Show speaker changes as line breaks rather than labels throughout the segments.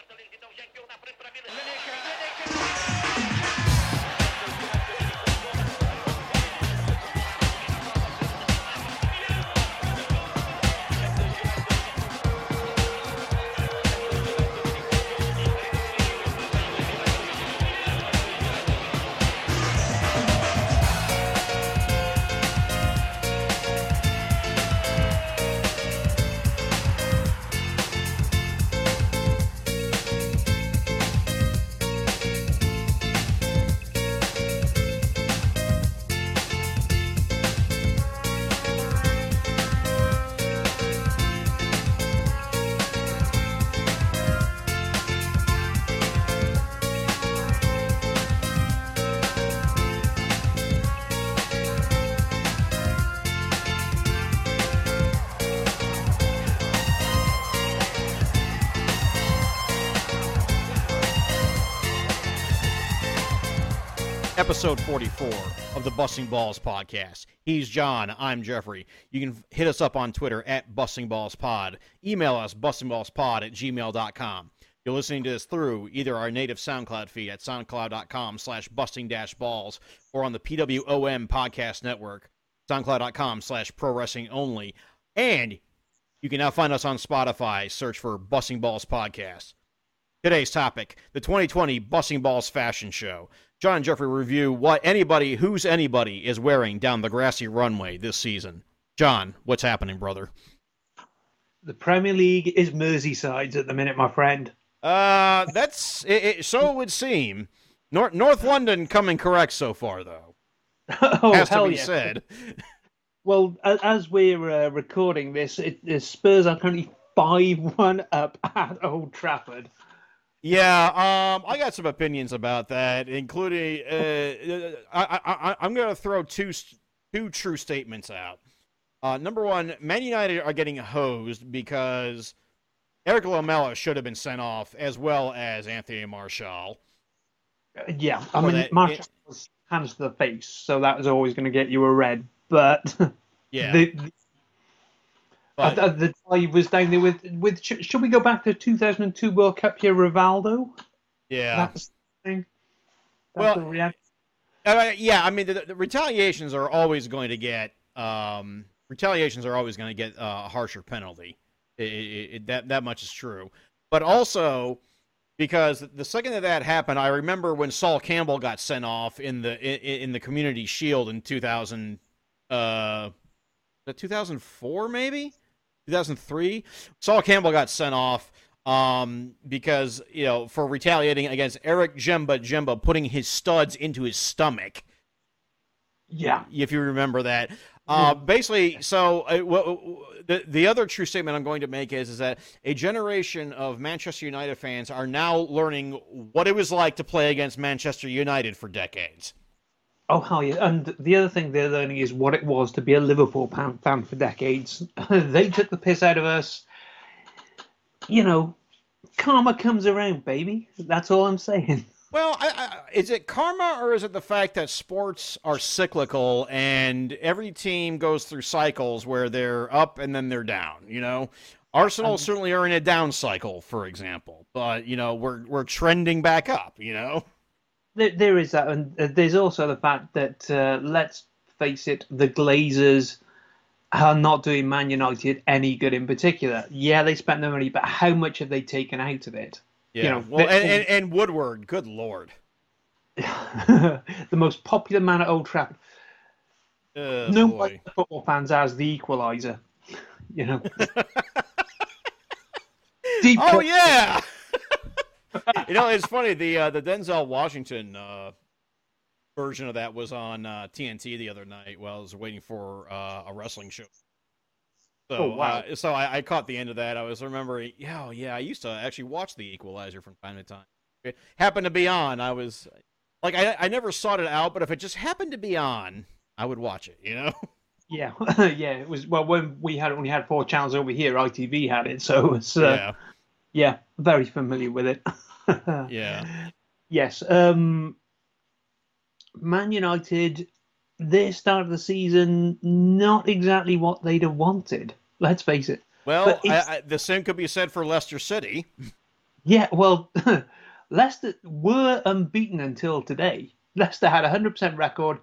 cartulina. Episode 44 of the Busting Balls podcast. He's Jon. I'm Geoffrey. You can hit us up on Twitter at Busting Balls Pod. Email us, bustingballspod at gmail.com. You're listening to this through either our native SoundCloud feed at soundcloud.com slash busting dash balls or on the PWOM podcast network, soundcloud.com slash pro wrestling only. And you can now find us on Spotify. Search for Busting Balls Podcast. Today's topic the 2020 Busting Balls Fashion Show. Jon and Geoffrey review what anybody, who's anybody, is wearing down the grassy runway this season. Jon, what's happening, brother?
The Premier League is Merseyside's at the minute, my friend.
Uh, that's it, it, so it would seem. North North London coming correct so far, though.
oh,
Has to
hell
be
yeah.
said.
Well, as we're uh, recording this, it, the Spurs are currently 5 1 up at Old Trafford.
Yeah, um, I got some opinions about that, including uh, I, I, I, I'm going to throw two two true statements out. Uh, number one, Man United are getting hosed because Erik Lamela should have been sent off, as well as Anthony Martial.
Uh, Yeah, I mean,
that-
Martial was hands to the face, so that was always going to get you a red. But
Yeah,
the, the, uh, the guy was down there with. with should we go back to 2002 World Cup here, Rivaldo?
yeah.
That's the thing. That's
Well,
the.
Uh, yeah, I mean, the, the retaliations are always going to get um, retaliations are always going to get uh, a harsher penalty. It, it, it, that that much is true. But also because the second that that happened, I remember when Sol Campbell got sent off in the in, in the Community Shield in 2000, uh, 2004 maybe 2003. Sol Campbell got sent off um, because you know for retaliating against Eric Djemba Djemba putting his studs into his stomach.
Yeah.
If you remember that, uh, basically, so uh, w- the the other true statement I'm going to make is is that a generation of Manchester United fans are now learning what it was like to play against Manchester United for decades.
Oh hell yeah! And the other thing they're learning is what it was to be a Liverpool fan, fan for decades. they took the piss out of us. You know, karma comes around, baby. That's all I'm saying.
Well, I, I, is it karma or is it the fact that sports are cyclical and every team goes through cycles where they're up and then they're down? You know, Arsenal um, certainly are in a down cycle, for example, but you know we're we're trending back up. You know,
There, there is that, and uh, there's also the fact that uh, let's face it, the Glazers are not doing Man United any good in particular. Yeah, they spent the money, but how much have they taken out of it?
yeah.
You know,
well, and, and, and Woodward, good lord,
the most popular man at Old Trafford.
oh,
no football fans as the equalizer. You know.
Oh yeah. You know, it's funny. The uh, the Denzel Washington uh, version of that was on uh, TNT the other night while I was waiting for uh, a wrestling show. So,
Oh, wow.
uh, so I, I caught the end of that. I was remembering, yeah, oh, yeah, I used to actually watch The Equalizer from time to time. It happened to be on. I was like, I, I never sought it out, but if it just happened to be on, I would watch it. You know?
Yeah, yeah. It was well when we had only had four channels over here. ITV had it, so it's uh,
yeah,
yeah, very familiar with it.
yeah.
Yes. Um, Man United, their start of the season, not exactly what they'd have wanted. Let's face it.
Well, I, I, the same could be said for Leicester City.
Yeah, well, Leicester were unbeaten until today. Leicester had a 100% record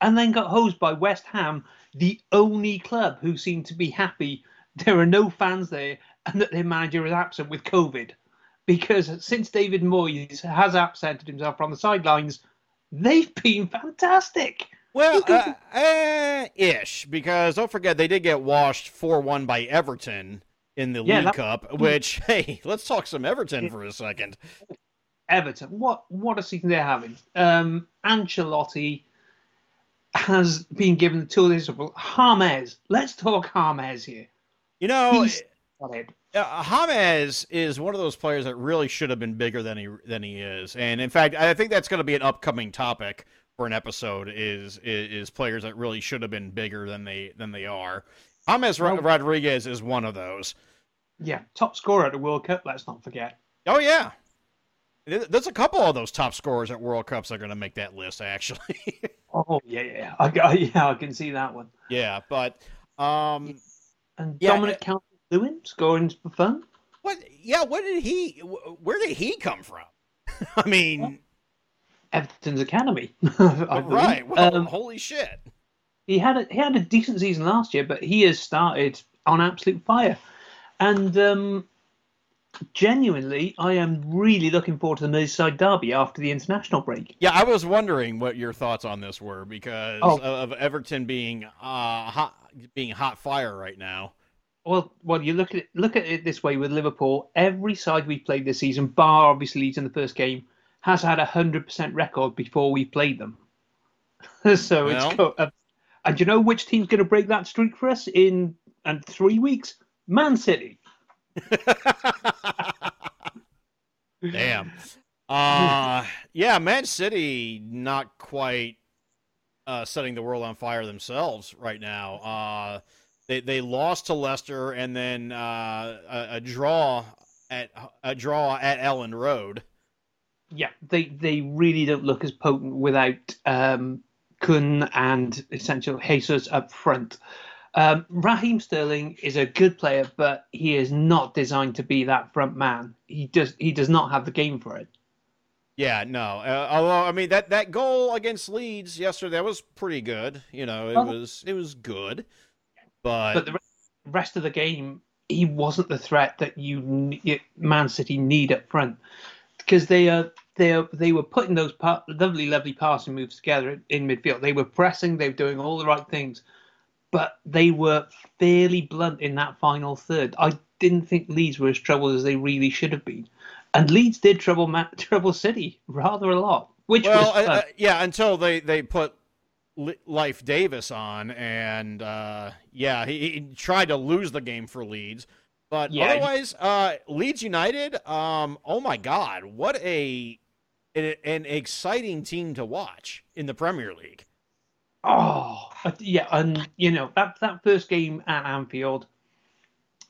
and then got hosed by West Ham, the only club who seemed to be happy there are no fans there and that their manager is absent with COVID. Because since David Moyes has absented himself from the sidelines, they've been fantastic.
Well, uh, uh, ish, because don't forget they did get washed 4 1 by Everton in the
Yeah,
League
that-
Cup, which, hey, let's talk some Everton for a second.
Everton, what what a season they're having. Um, Ancelotti has been given the tool. of James, let's talk James here.
You know,
He's- It.
uh, James is one of those players that really should have been bigger than he than he is, and in fact, I think that's going to be an upcoming topic for an episode. Is, is is players that really should have been bigger than they than they are. James
Well-
Rodriguez is one of those.
Yeah, top scorer at the World Cup. Let's not forget.
Oh yeah, there's a couple of those top scorers at World Cups that are going to make that list. Actually,
Oh yeah, yeah. I, got- yeah, I can see that one.
yeah, but um,
And
Yeah,
Dominic Calvert-Lewin scoring for fun.
what? Yeah, what did he? Where did he come from? I mean,
Everton's academy.
Right? Well,
Um,
holy shit.
he had a, he had a decent season last year, but he has started on absolute fire. And um, genuinely, I am really looking forward to the Merseyside derby after the international break.
Yeah, I was wondering what your thoughts on this were because
Oh.
of, of Everton being uh hot, being hot fire right now.
Well, well, you look at it, look at it this way with Liverpool. Every side we played this season, bar obviously Leeds in the first game, has had a hundred percent record before we played them. so
Well.
it's uh, and you know which team's going to break that streak for us in and three weeks? Man City.
Damn. Uh yeah, Man City not quite uh setting the world on fire themselves right now. Uh they they lost to Leicester and then uh a, a draw at a draw at Elland Road.
Yeah, they they really don't look as potent without um, Kun and essential Jesus up front. Um, Raheem Sterling is a good player, but he is not designed to be that front man. He does he does not have the game for it.
Yeah, no. Uh, although I mean that that goal against Leeds yesterday that was pretty good. You know, it
Oh.
was it was good. But,
But the rest of the game, he wasn't the threat that you Man City need up front because they are they are, they were putting those pa- lovely lovely passing moves together in midfield. They were pressing, they were doing all the right things, but they were fairly blunt in that final third. I didn't think Leeds were as troubled as they really should have been, and Leeds did trouble Ma- trouble City rather a lot, which
well,
was
uh, uh, yeah, until they they put Leif Davis on, and uh, yeah, he, he tried to lose the game for Leeds. But
Yeah.
otherwise, uh, Leeds United, um, oh my God, what a an, an exciting team to watch in the Premier League.
Oh, yeah, and you know that that first game at Anfield,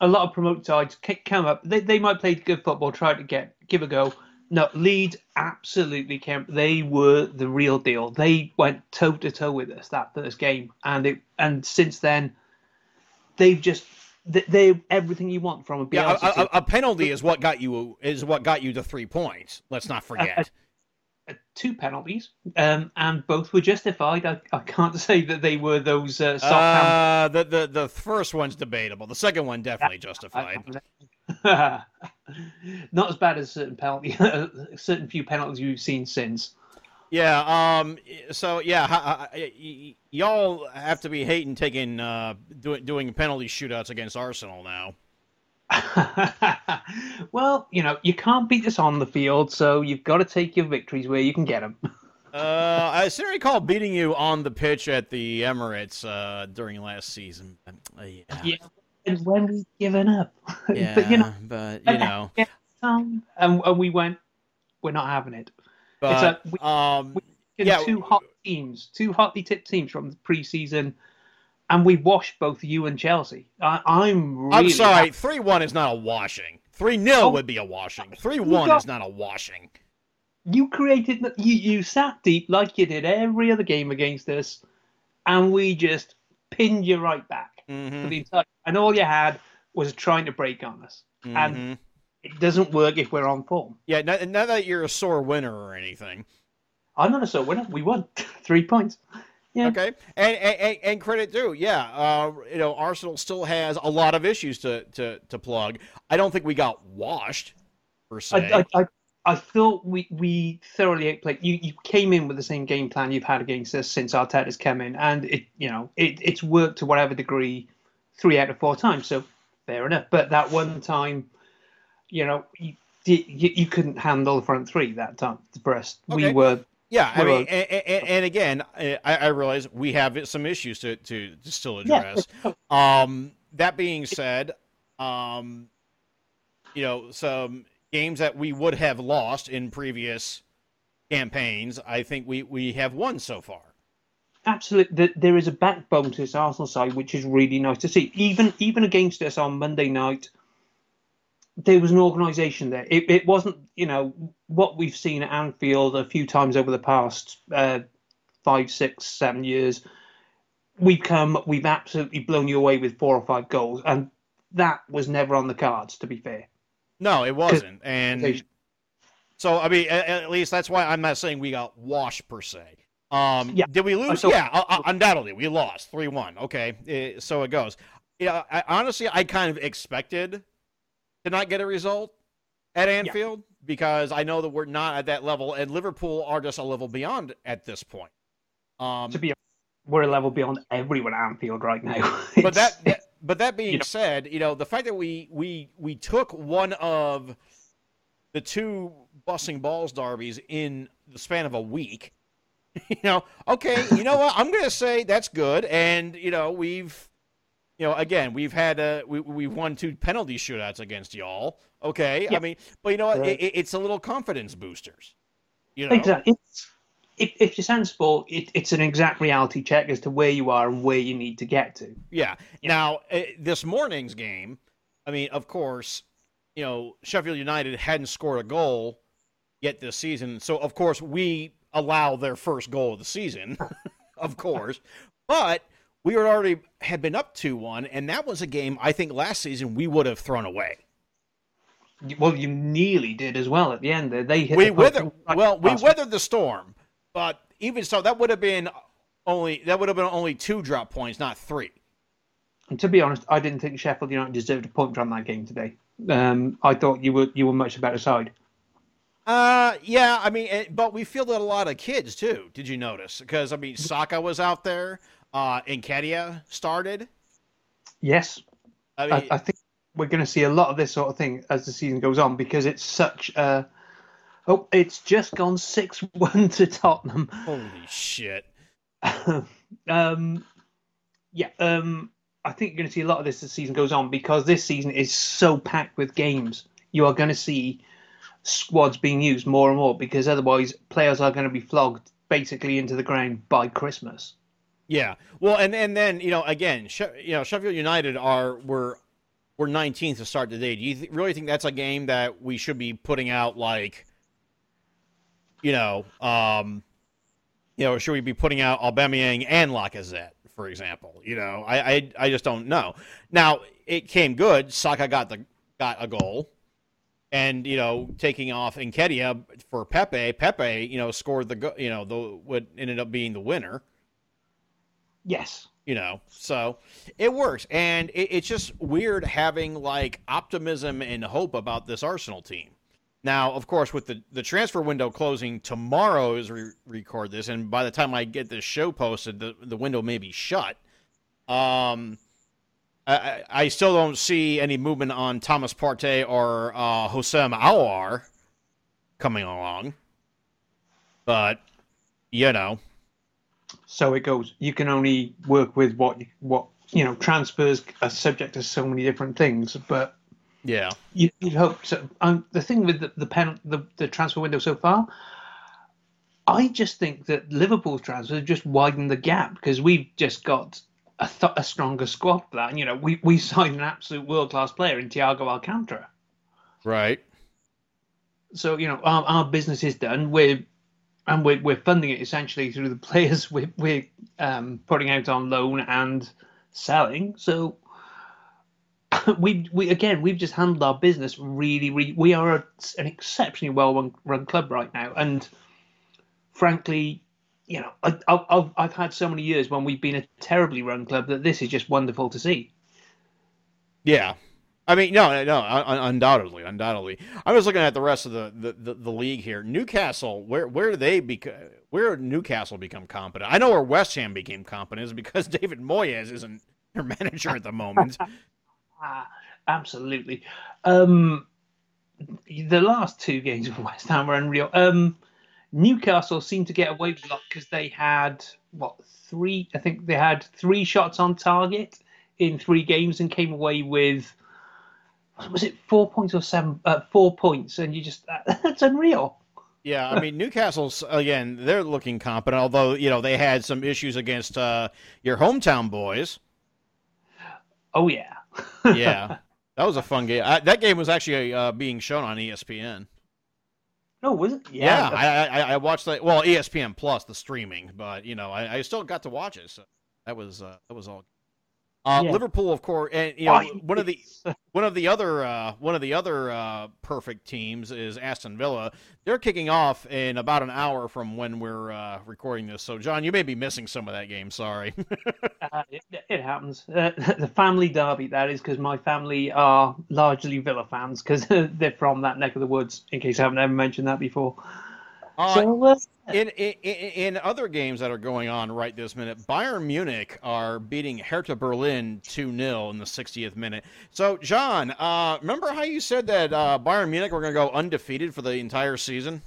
a lot of promoted sides ca- come up. They they might play good football, try to get give a go. No, Leeds absolutely came. They were the real deal. They went toe to toe with us that first game, and it and since then, they've just they, they're everything you want from a
Yeah, a, a, a penalty is what got you is what got you the three points. Let's not forget.
Uh, two penalties, um, and both were justified. I, I can't say that they were those uh,
Uh, the, the the first one's debatable. The second one definitely justified.
Not as bad as certain penalty, certain few penalties you've seen since.
Yeah. Um. So yeah, ha- ha- y- y- y'all have to be hating taking uh doing doing penalty shootouts against Arsenal now.
well, you know, you can't beat us on the field, so you've got to take your victories where you can get them.
Uh, I seem to recall beating you on the pitch at the Emirates uh during last season. Uh, yeah.
yeah, and when we've given up,
Yeah,
but you know,
but you know,
and, and we went, we're not having it.
but
we-
um,
Get
Yeah,
two hot teams, two hotly tipped teams from the preseason, and we washed both you and Chelsea. I, I'm really
I'm sorry, three one is not a washing. Three 0
Oh.
would be a washing. Three one
got-
is not a washing.
You created the- you you sat deep like you did every other game against us, and we just pinned you right back
hmm
for the entire. And all you had was trying to break on us. And
Mhm.
it doesn't work if we're on form.
Yeah, not, not that you're a sore winner or anything.
I'm not a sore winner. We won three points. Yeah.
Okay, and and, and credit due, yeah. Uh, you know, Arsenal still has a lot of issues to, to, to plug. I don't think we got washed per se.
I, I, I, I thought we, we thoroughly played. You you came in with the same game plan you've had against us since Arteta's come in, and it you know it, it's worked to whatever degree, three out of four times. So fair enough. But that one time, you know, you, you, you couldn't handle the front three that time for us.
Okay.
We were
Yeah, I mean, and, and, again, I, I realize we have some issues to, to, to still address. Um, that being said, um, you know, some games that we would have lost in previous campaigns, I think we, we have won so far.
absolutely there is a backbone to this Arsenal side, which is really nice to see. Even even against us on Monday night, there was an organisation there. It, it wasn't you know what we've seen at Anfield a few times over the past uh, five, six, seven years. We've come, we've absolutely blown you away with four or five goals, and that was never on the cards. To be fair,
No, it wasn't. And so, I mean, at, at least that's why I'm not saying we got washed per se. Um,
Yeah.
Did we lose?
So-
yeah, uh, undoubtedly. We lost 3 1. Okay. Uh, so it goes. Yeah, I, honestly, I kind of expected to not get a result at Anfield because I know that we're not at that level, and Liverpool are just a level beyond at this point. Um,
to be we're a level beyond everyone at Anfield right now.
but that, that but that being
you know-
said, you know the fact that we we we took one of the two busting balls derbies in the span of a week. You know, okay, you know what? I'm going to say that's good, and you know we've. You know, again, we've had uh, we we've won two penalty shootouts against y'all. Okay, I mean, but you know what?
Right.
It, it's a little confidence boosters. You know,
Exactly. It's, if, if you're sensible, it, it's an exact reality check as to where you are and where you need to get to.
Yeah. Now, uh, this morning's game, I mean, of course, you know, Sheffield United hadn't scored a goal yet this season. So, of course, we allow their first goal of the season, of course. But we were already had been up 2 1, and that was a game I think last season we would have thrown away.
Well, you nearly did as well at the end. They hit.
We
the
weathered, well, we weathered the storm, but even so, that would have been only that would have been only two drop points, not three.
And to be honest, I didn't think Sheffield United deserved a point from that game today. Um, I thought you were you were much a better side.
Uh, yeah, I mean, it, but we fielded a lot of kids too. Did you notice? Because I mean, Saka was out there. Uh, Nketiah started.
Yes,
I mean,
I, I think we're going to see a lot of this sort of thing as the season goes on because it's such a. Oh, it's just gone six one to Tottenham.
holy shit!
um, yeah, um, I think you're going to see a lot of this as the season goes on because this season is so packed with games. You are going to see squads being used more and more because otherwise players are going to be flogged basically into the ground by Christmas.
Yeah. Well, and and then you know, again, you know, Sheffield United are were were 19th to start the day. Do you th- really think that's a game that we should be putting out like, you know, um, you know, should we be putting out Aubameyang and Lacazette, for example? You know, I I, I just don't know. Now it came good. Saka got the got a goal. And you know, taking off Nketiah for Pepe, Pepe, you know, scored the go- you know the what ended up being the winner
Yes.
you know so it works and it, it's just weird having like optimism and hope about this arsenal team now of course with the, the transfer window closing tomorrow as we record this and by the time i get this show posted the, the window may be shut um I, I still don't see any movement on Thomas Partey or uh, Houssem Aouar coming along, but you know,
So it goes. You can only work with what what you know. Transfers are subject to so many different things, but
yeah,
you, you'd hope so. Um, the thing with the the, pen, the the transfer window so far, I just think that Liverpool's transfers just widened the gap because we've just got a, th- a stronger squad that. And, you know, we we signed an absolute world class player in Thiago Alcantara.
right.
So you know, our, our business is done. We're and we're, we're funding it essentially through the players we're, we're um, putting out on loan and selling. So we we again we've just handled our business really really. We are a, an exceptionally well run, run club right now, and frankly, you know, I, I've I've had so many years when we've been a terribly run club that this is just wonderful to see.
Yeah, I mean, no, no, undoubtedly, undoubtedly. I was looking at the rest of the, the, the, the league here. Newcastle, where where do they become? Where Newcastle become competent? I know where West Ham became competent is because David Moyes isn't their manager at the moment.
Ah, absolutely. Um, the last two games of West Ham were unreal. Um, Newcastle seemed to get away with a lot because they had what three? I think they had three shots on target in three games and came away with was it four points or seven? Uh, four points, and you just that's unreal.
Yeah, I mean Newcastle's again. They're looking competent, although you know they had some issues against uh, your hometown boys.
Oh yeah,
yeah, that was a fun game. I, that game was actually uh, being shown on ESPN.
No, was it?
Yeah, yeah I, I, I watched that. Well, ESPN Plus, the streaming, but you know, I, I still got to watch it. So that was uh, that was all uh, yeah. Liverpool, of course, and you know one of the one of the other uh, one of the other uh, perfect teams is Aston Villa. They're kicking off in about an hour from when we're uh, recording this. So, Jon, you may be missing some of that game. Sorry.
Uh, it, it, happens. Uh, the family derby that is because my family are largely Villa fans because they're from that neck of the woods. In case I haven't ever mentioned that before.
Uh, in, in, in other games that are going on right this minute, Bayern Munich are beating Hertha Berlin 2 0 in the 60th minute. So, Jon, uh, remember how you said that uh, Bayern Munich were going to go undefeated for the entire season?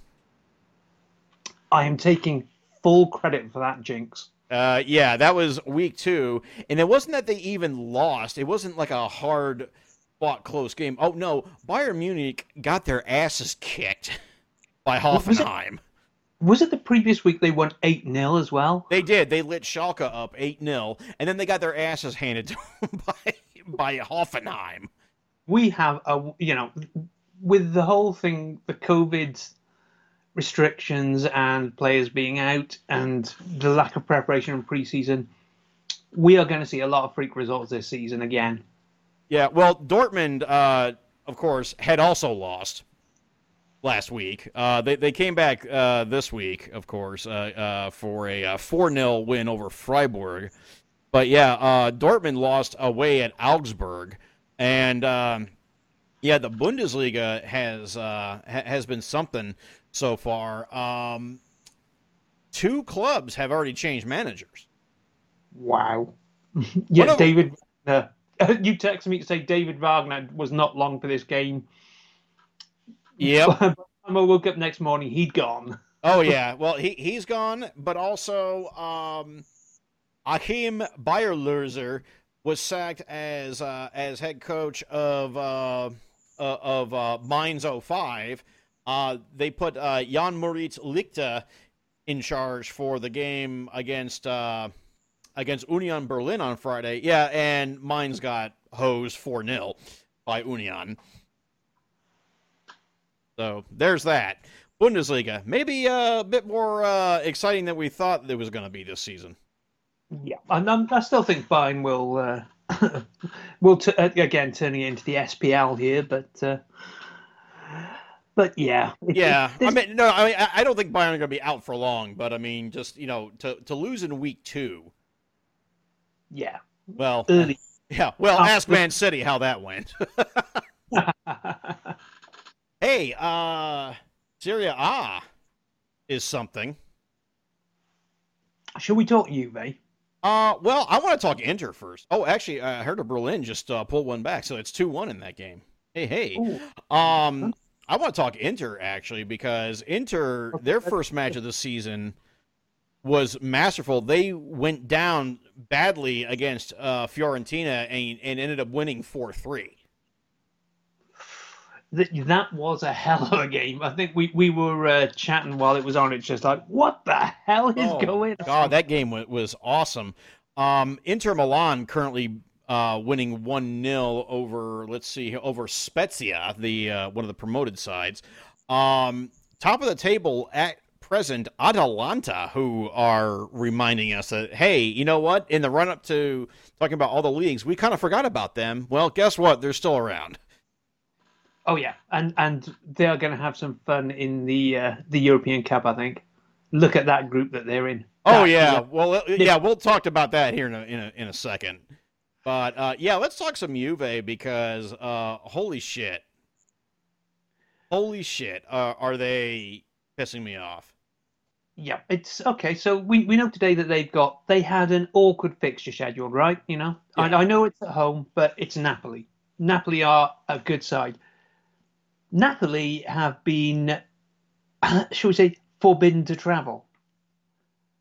I am taking full credit for that, Jinx.
Uh, yeah, that was week two. And it wasn't that they even lost, it wasn't like a hard fought close game. Oh, no. Bayern Munich got their asses kicked by Hoffenheim.
Was it the previous week they won 8 0 as well?
They did. They lit Schalke up 8 0, and then they got their asses handed to them by, by Hoffenheim.
We have a, you know, with the whole thing, the COVID restrictions and players being out and the lack of preparation in preseason, we are going to see a lot of freak results this season again.
Yeah, well, Dortmund, uh, of course, had also lost last week. Uh, they, they came back uh, this week, of course, uh, uh for a uh, 4 0 win over Freiburg. But yeah, uh, Dortmund lost away at Augsburg. And um, yeah, the Bundesliga has, ha- has been something so far. Um, two clubs have already changed managers.
Wow. yeah, David. you texted me to say David Wagner was not long for this game.
Yep.
I woke up next morning, he'd gone.
oh yeah, well he he's gone, but also um, Achim Beierlorzer was sacked as uh, as head coach of uh, uh, of uh, Mainz 05. Uh, they put uh, Jan Moritz Lichte in charge for the game against uh, against Union Berlin on Friday. Yeah, and Mainz got hosed 4 0 by Union. So there's that. Bundesliga, maybe a bit more uh, exciting than we thought it was going to be this season.
Yeah, and um, I still think Bayern will uh, will t- uh, again turning it into the SPL here, but uh, but yeah,
yeah. I mean, no, I mean, I don't think Bayern are going to be out for long, but I mean, just you know, to to lose in week two.
Yeah.
Well, Early. yeah. Well, ask Man City how that went. Hey, uh, Serie A is something.
Should we talk Juve?
Uh, well, I want to talk Inter first. Oh, actually, I heard of Berlin just uh, pull one back, so it's two one in that game. Hey, hey. Ooh. Um, I want to talk Inter actually because Inter their first match of the season was masterful. They went down badly against uh, Fiorentina and, and ended up winning four three
that that was a hell of a game. I think we we were uh, chatting while it was on. It's just like, what the hell is oh, going on?
God, that game was, was awesome. Um, Inter Milan currently uh, winning one 0 over let's see over Spezia, the uh, one of the promoted sides. Um, top of the table at present Atalanta, who are reminding us that, hey, you know what? In the run up to talking about all the leagues, we kind of forgot about them. Well, guess what? They're still around.
Oh yeah, and and they are going to have some fun in the uh, the European Cup. I think. Look at that group that they're in.
Oh
That-
yeah, well uh, yeah, we'll talk about that here in a in a, in a second. But uh, yeah, let's talk some Juve because uh, holy shit, holy shit, uh, are they pissing me off?
Yeah, it's okay. So we, we know today that they've got they had an awkward fixture schedule, right? You know,
Yeah.
I, I know it's at home, but it's Napoli. Napoli are a good side. Napoli have been, shall we say, forbidden to travel,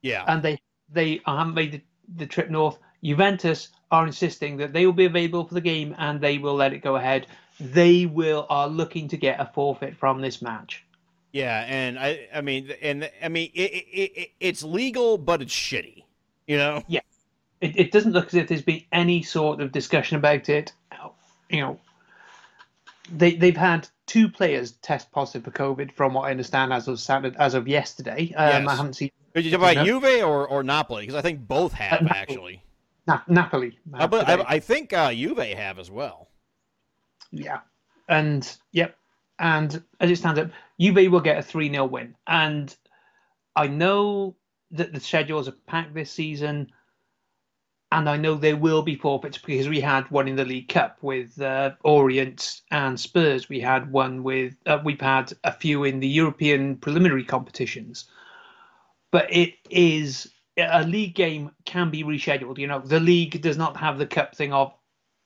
Yeah,
and they they haven't made the, the trip north. Juventus are insisting that they will be available for the game and they will let it go ahead. They will are looking to get a forfeit from this match.
yeah, and I I mean and I mean it, it, it, it's legal, but it's shitty. You know? Yeah.
It, it doesn't look as if there's been any sort of discussion about it. You know, they they've had two players test positive for COVID, from what I understand as of Saturday, as of yesterday. Um,
Yes.
I haven't seen
Did you talk about Juve or, or Napoli? Because I think both have
Napoli.
actually.
Na- Napoli.
I, but. I, I think uh, Juve have as well.
Yeah, and yep, and as it stands up, Juve will get a three 0 win, and I know that the schedules are packed this season. And I know there will be forfeits because we had one in the League Cup with uh, Orient and Spurs. We had one with uh, we've had a few in the European preliminary competitions, but it is a league game can be rescheduled. You know, the league does not have the cup thing of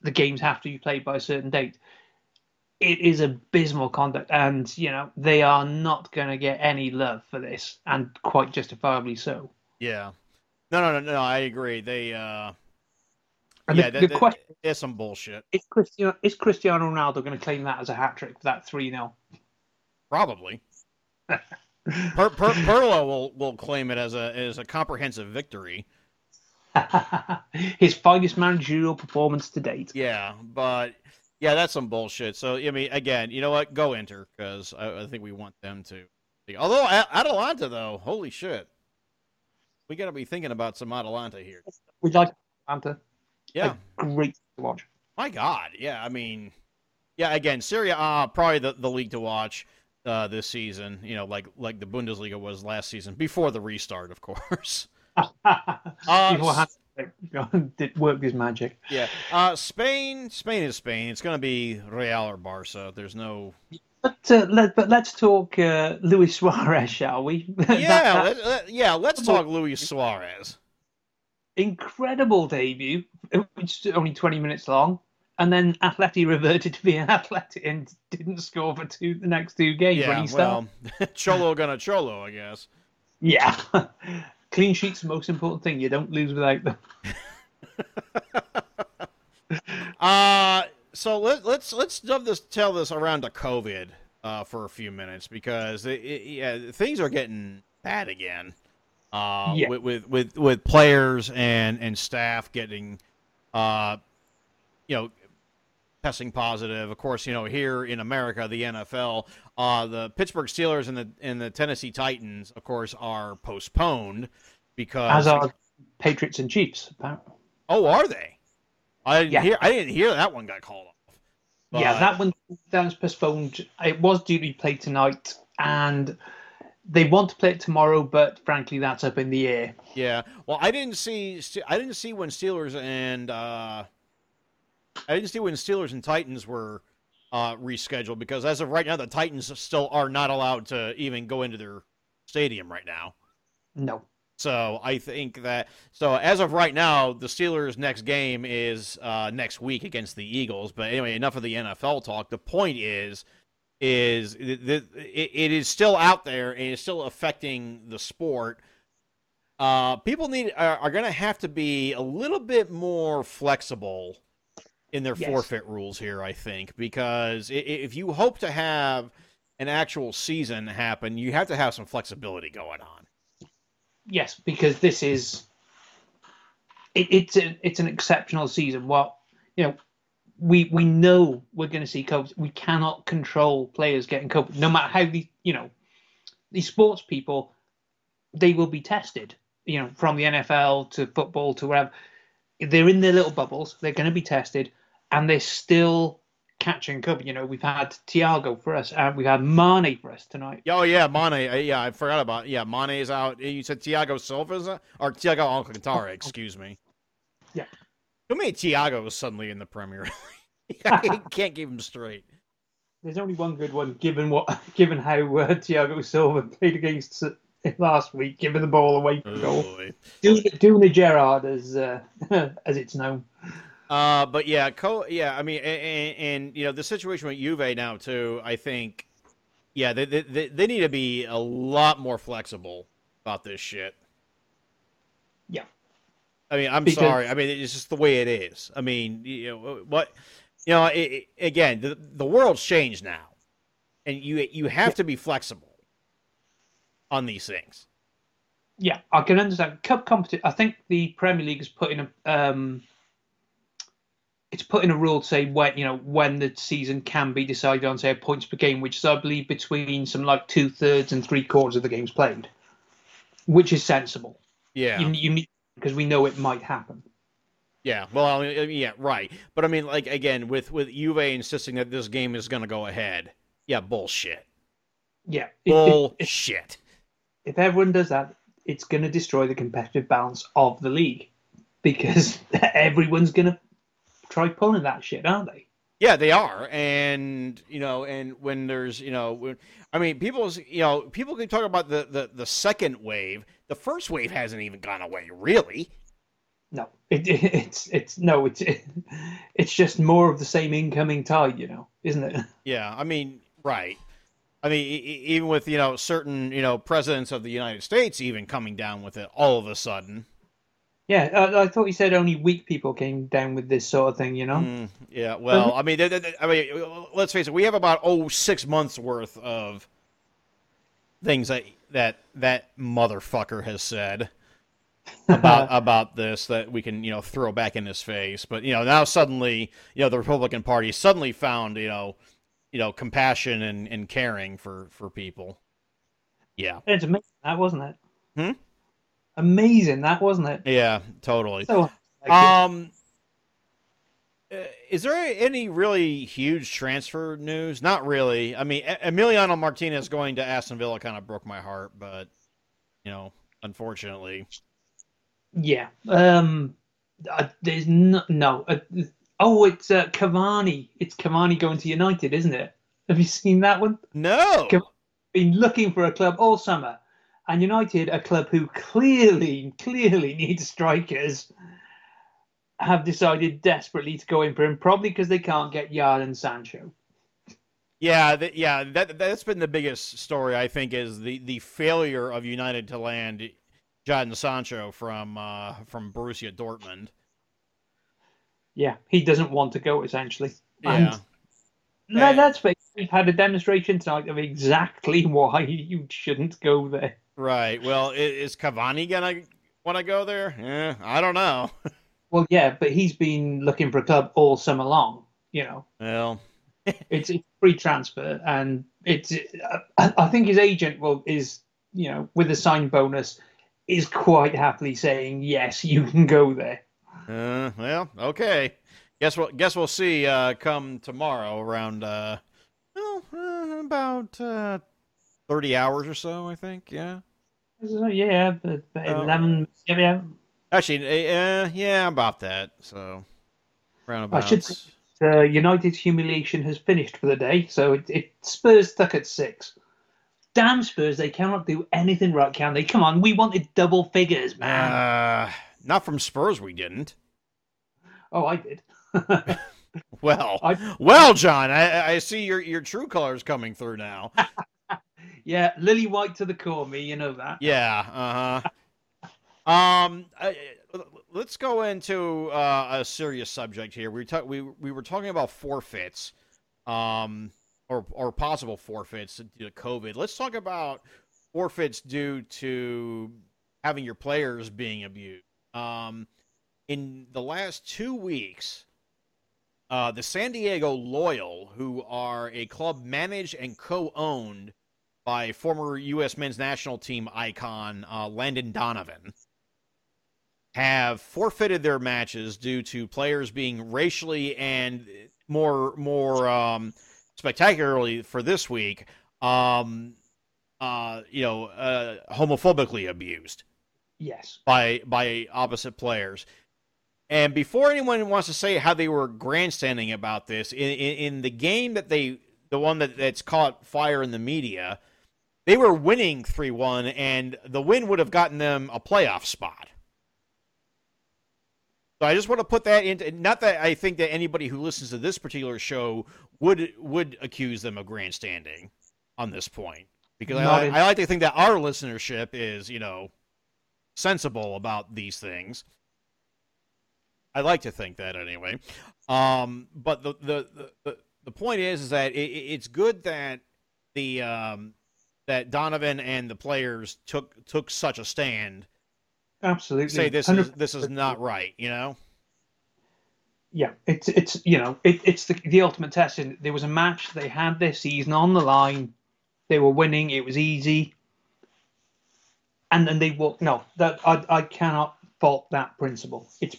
the games have to be played by a certain date. It is abysmal conduct, and you know they are not going to get any love for this, and quite justifiably so.
Yeah. No, no, no, no. I agree. They, uh,
And
yeah,
the, the question
it's some bullshit.
is Cristiano is Cristiano Ronaldo going to claim that as a hat trick for that three 0
Probably. per, per, Pirlo will will claim it as a as a comprehensive victory.
His finest managerial performance to date.
Yeah, but yeah, that's some bullshit. So I mean, again, you know what? Go Inter because I, I think we want them to. Although Atalanta, though, holy shit, we got to be thinking about some Atalanta here.
We like Atalanta.
Yeah,
Great to watch.
my God, yeah. I mean, yeah. Again, Serie A, uh, probably the, the league to watch uh, this season. You know, like like the Bundesliga was last season before the restart, of course.
Before Hans did work his magic.
Yeah, uh, Spain, Spain is Spain. It's going to be Real or Barca. There's no.
But uh, let, but let's talk uh, Luis Suarez, shall we?
Yeah,
that
let, let- yeah. Let's talk Luis Suarez.
incredible debut, which only twenty minutes long, and then Atleti reverted to being Atleti and didn't score for two the next two games when
Yeah,
he
well, Cholo gonna Cholo, I guess.
Yeah. Clean sheets the most important thing. You don't lose without them.
Uh so let, let's let's dub this tell this around to COVID uh, for a few minutes because it, it, yeah things are getting bad again. Uh,
Yeah.
with, with with with players and and staff getting, uh, you know, testing positive. Of course, you know here in America, the NFL, uh, the Pittsburgh Steelers and the and the Tennessee Titans, of course, are postponed because
As are Patriots and Chiefs. apparently.
oh, are they? I didn't
Yeah.
hear. I didn't hear that one got called off.
yeah, that one that was postponed. It was due to be played tonight, and they want to play it tomorrow, but frankly, that's up in the air.
Yeah. Well, I didn't see. I didn't see when Steelers and uh, I didn't see when Steelers and Titans were uh, rescheduled because as of right now, the Titans still are not allowed to even go into their stadium right now.
No.
So I think that so as of right now, the Steelers' next game is uh, next week against the Eagles. But anyway, enough of the NFL talk. The point is, is it, it, is still out there and it's still affecting the sport. Uh, people need are, are going to have to be a little bit more flexible in their
Yes.
forfeit rules here. I think because if you hope to have an actual season happen, you have to have some flexibility going on.
Yes, because this is it, it's a, it's an exceptional season. What you know, we we know we're going to see COVID. We cannot control players getting COVID, no matter how the you know these sports people they will be tested. You know, from the NFL to football to wherever, they're in their little bubbles. They're going to be tested, and they're still catching cup. You know, we've had Thiago for us, and we've had Mane for us tonight.
Oh yeah, Mane. Yeah, I forgot about. Yeah, Mane is out. You said Thiago Silva's uh, or Thiago Alcantara. Excuse me.
Yeah.
Too many Thiagos suddenly in the Premier League. I can't- keep them straight.
There's only one good one, given what, given how uh, Thiago Silva played against uh, last week, giving the ball away for goal,
Boy.
doing, doing the Gerrard as uh, as it's known.
Uh, but yeah, co- yeah. I mean, and, and you know the situation with Juve now too. I think, yeah, they, they they need to be a lot more flexible about this shit.
Yeah.
I mean, I'm
Because-
sorry. I mean, it's just the way it is. I mean, you know what? You know, it, it- again, the the world's changed now, and you you have to be flexible on these things.
Yeah, I can understand cup competition. I think the Premier League is putting a um, it's put in a rule to say when you know when the season can be decided on, say points per game, which is I believe between some like two thirds and three quarters of the games played, which is sensible.
Yeah.
You, you need because we know it might happen.
Yeah, well, I mean, yeah, right. But I mean, like again, with with Juve insisting that this game is going to go ahead. Yeah, bullshit.
Yeah, if,
Bullshit.
if everyone does that, it's going to destroy the competitive balance of the league because everyone's going to try pulling that shit, aren't they?
Yeah, they are, and you know, and when there's, you know, when, I mean, people's, you know, people can talk about the, the the second wave. The first wave hasn't even gone away, really.
No, it, it's it's no, it's it's just more of the same incoming tide, you know, isn't it?
Yeah, I mean, right. I mean, even with you know certain you know presidents of the United States even coming down with it all of a sudden.
Yeah, I, I thought you said only weak people came down with this sort of thing, you know.
Mm, yeah, well, I mean, I mean, let's face it. We have about oh six months worth of things that that that motherfucker has said about about this that we can you know throw back in his face. But you know now suddenly you know the Republican Party suddenly found you know you know compassion and, and caring for for people. Yeah,
It's amazing, that wasn't it?
Hmm?
Amazing, that wasn't it?
yeah, totally.
So,
Um, uh, is there any really huge transfer news? Not really. I mean, Emiliano Martinez going to Aston Villa kind of broke my heart, but you know, unfortunately,
yeah. Um, uh, there's no no. Uh, oh, it's uh, Cavani. It's Cavani going to United, isn't it? Have you seen that one?
no.
Come- Been looking for a club all summer, and United, a club who clearly, clearly needs strikers, have decided desperately to go in for him, probably because they can't get Jadon Sancho.
Yeah, th- yeah. That that's been the biggest story I think is the the failure of United to land Jadon Sancho from uh, from Borussia Dortmund.
Yeah, he doesn't want to go essentially.
Yeah.
And that, that's what we've had a demonstration tonight of exactly why you shouldn't go there.
Right. Well, is Cavani gonna want to go there? Eh, I don't know.
Well, yeah, but he's been looking for a club all summer long. You know,
Well,
it's a free transfer, and it's. I think his agent will is you know with the sign bonus is quite happily saying yes, you can go there.
Uh, well, okay. Guess we'll guess we'll see. Uh, come tomorrow around uh, well, uh, about uh, thirty hours or so. I think. Yeah.
Yeah, but, but eleven. Yeah, yeah.
Actually, uh, yeah, about that. So, roundabout.
I should say, uh, United's humiliation has finished for the day, so it, it Spurs stuck at six. Damn Spurs, they cannot do anything right, can they? Come on, we wanted double figures, man.
Uh, not from Spurs. We didn't.
oh, I did.
Well,
I-
well, Jon, I, I see your your true colors coming through now.
yeah, Lily White to the core, me, you know that.
Yeah. Uh huh. Um, I, let's go into uh, a serious subject here. We talk, we we were talking about forfeits, um, or or possible forfeits due to COVID. Let's talk about forfeits due to having your players being abused. Um, in the last two weeks. Uh, the San Diego Loyal, who are a club managed and co-owned by former U.S. men's national team icon uh, Landon Donovan have forfeited their matches due to players being racially and more more um, spectacularly for this week, um, uh, you know, uh, homophobically abused.
Yes.
By by opposite players. And before anyone wants to say how they were grandstanding about this, in, in, in the game that they, the one that, that's caught fire in the media, they were winning 3 1, and the win would have gotten them a playoff spot. So I just want to put that into not that I think that anybody who listens to this particular show would would accuse them of grandstanding on this point because I, I, like to think that our listenership is you know sensible about these things. I like to think that anyway. Um, but the, the the the point is is that it, it's good that the um, that Donovan and the players took took such a stand.
Absolutely.
Say this 100%. is this is not right, you know.
Yeah, it's it's you know it, it's the the ultimate test. And there was a match they had their season on the line. They were winning. It was easy. And then they walked. No, that I I cannot fault that principle. It's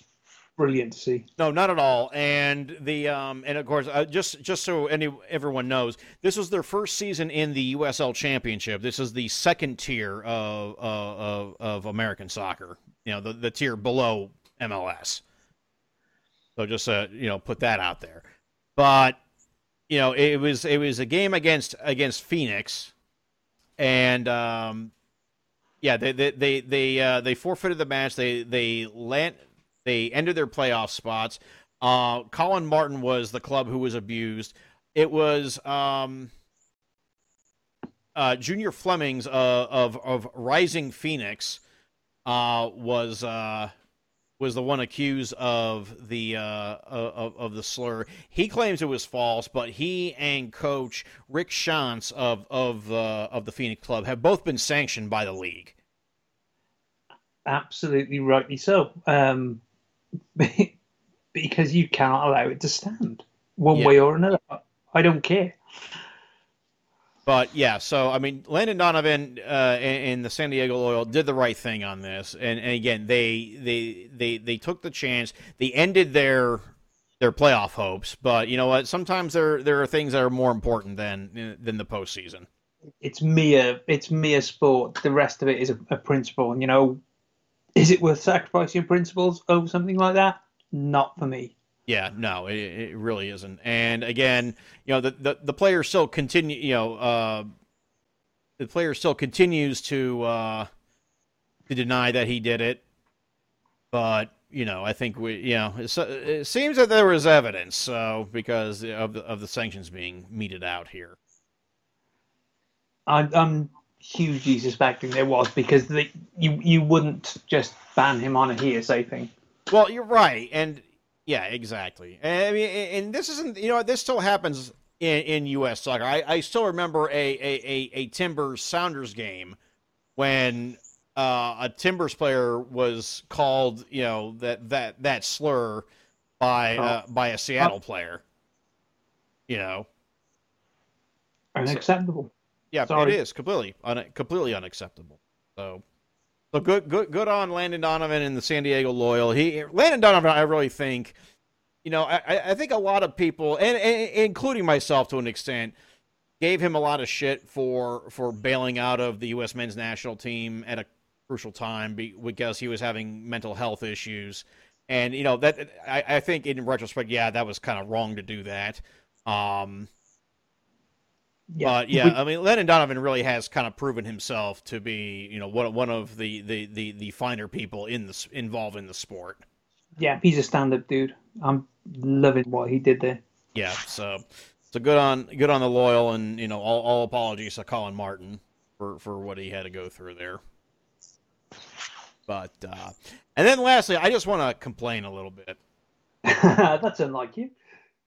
brilliant to see.
No, not at all. And the um, and of course, uh, just just so any everyone knows, this was their first season in the USL Championship. This is the second tier of uh, of, of American soccer. You know, the the tier below MLS. So just uh, you know, put that out there. But you know, it was it was a game against against Phoenix, and um, yeah, they they they they, uh, they forfeited the match. They they land they ended their playoff spots. Uh, Collin Martin was the club who was abused. It was um, uh, Junior Flemings uh, of of Rising Phoenix uh, was uh, was the one accused of the uh, of, of the slur. He claims it was false, but he and coach Rick Schantz of of of the Phoenix club have both been sanctioned by the league.
Absolutely rightly so. Um, because you cannot allow it to stand one yeah. way or another. I don't care.
But yeah, so I mean, Landon Donovan uh, and, the San Diego Loyal did the right thing on this, and, and again, they they they they took the chance. They ended their their playoff hopes, but you know what? Sometimes there there are things that are more important than than the postseason.
It's mere it's mere sport. The rest of it is a, a principle, and you know is it worth sacrificing principles over something like that? Not for me.
Yeah, no, it, it really isn't. And again, you know, the, the, the player still continue, you know, uh, the player still continues to uh, to deny that he did it. But you know, I think we, you know, it seems that there was evidence, so because of the of the sanctions being meted out here.
I'm, I'm hugely suspecting there was because the, you you wouldn't just ban him on a hearsay thing.
Well, you're right, and yeah, exactly. And, I mean, and this isn't you know this still happens in, in U.S. soccer. I, I still remember a, a, a, a Timbers Sounders game when uh, a Timbers player was called you know that that that slur by oh. uh, by a Seattle oh. player. You know,
unacceptable.
Yeah, Sorry. it is completely un- completely unacceptable. So, so good good good on Landon Donovan and the San Diego Loyal. He Landon Donovan, I really think, you know, I, I think a lot of people, and, and including myself to an extent, gave him a lot of shit for for bailing out of the U.S. men's national team at a crucial time because he was having mental health issues. And you know that I, I think in retrospect, yeah, that was kind of wrong to do that. Um, yeah. But yeah, I mean, Landon Donovan really has kind of proven himself to be, you know, one one of the the the, the finer people in the involved in the sport.
Yeah, he's a stand-up dude. I'm loving what he did there.
Yeah, so so good on good on the loyal, and you know, all, all apologies to Collin Martin for for what he had to go through there. But uh, and then lastly, I just want to complain a little bit.
That's unlike you.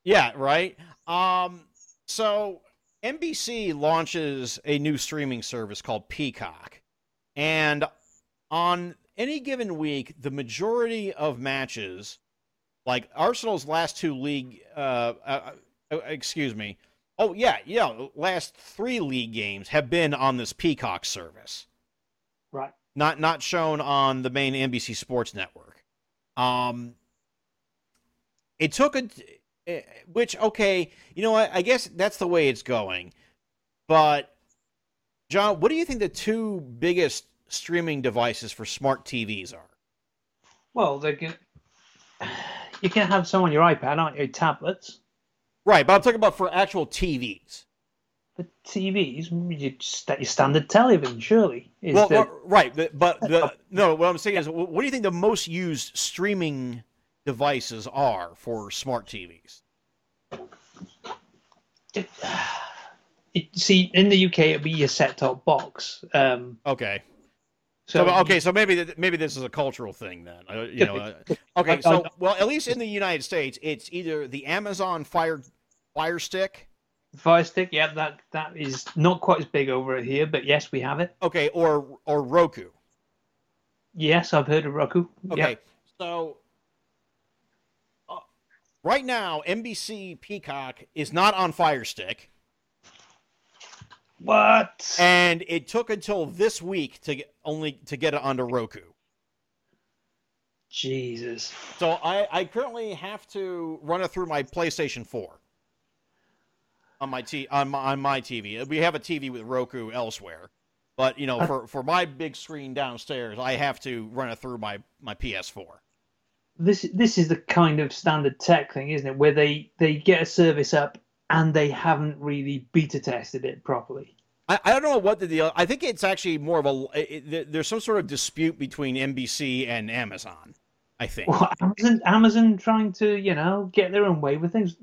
Yeah, right. Um, so NBC launches a new streaming service called Peacock. And on any given week, the majority of matches, like Arsenal's last two league, uh, uh, uh excuse me, Oh yeah, yeah. Last three league games have been on this Peacock service,
Right.
not not shown on the main NBC Sports Network. Um, it took a, Eh, which okay, you know what? I guess that's the way it's going. But Jon, what do you think the two biggest streaming devices for smart TVs are?
Well, they can. You can have some on your iPad, aren't you? Tablets.
Right, but I'm talking about for actual TVs.
The TVs, you your standard television, surely. Is
Well,
the,
right, but, but the no, what I'm saying is, what do you think the most used streaming devices are for smart TVs?
it, see, in the UK, it'd be your set-top box. Um,
Okay,
so,
so, okay, so maybe maybe this is a cultural thing then. Uh, you know, uh, okay, so well, at least in the United States, it's either the Amazon Fire Fire Stick,
Fire Stick, yeah, that that is not quite as big over here, but yes, we have it.
okay, or or Roku.
Yes, I've heard of Roku.
Okay,
Yeah.
so right now, NBC Peacock is not on Fire Stick.
What?
and it took until this week to get only to get it onto Roku.
Jesus.
So I, I currently have to run it through my PlayStation 4 on my t on my, on my TV. We have a TV with Roku elsewhere, but you know uh, for, for my big screen downstairs, I have to run it through my my PS4.
This this is the kind of standard tech thing, isn't it? Where they they get a service up and they haven't really beta tested it properly.
I, I don't know what the deal. I think it's actually more of a. It, there's some sort of dispute between NBC and Amazon. I think.
Well, Amazon Amazon trying to you know get their own way with things.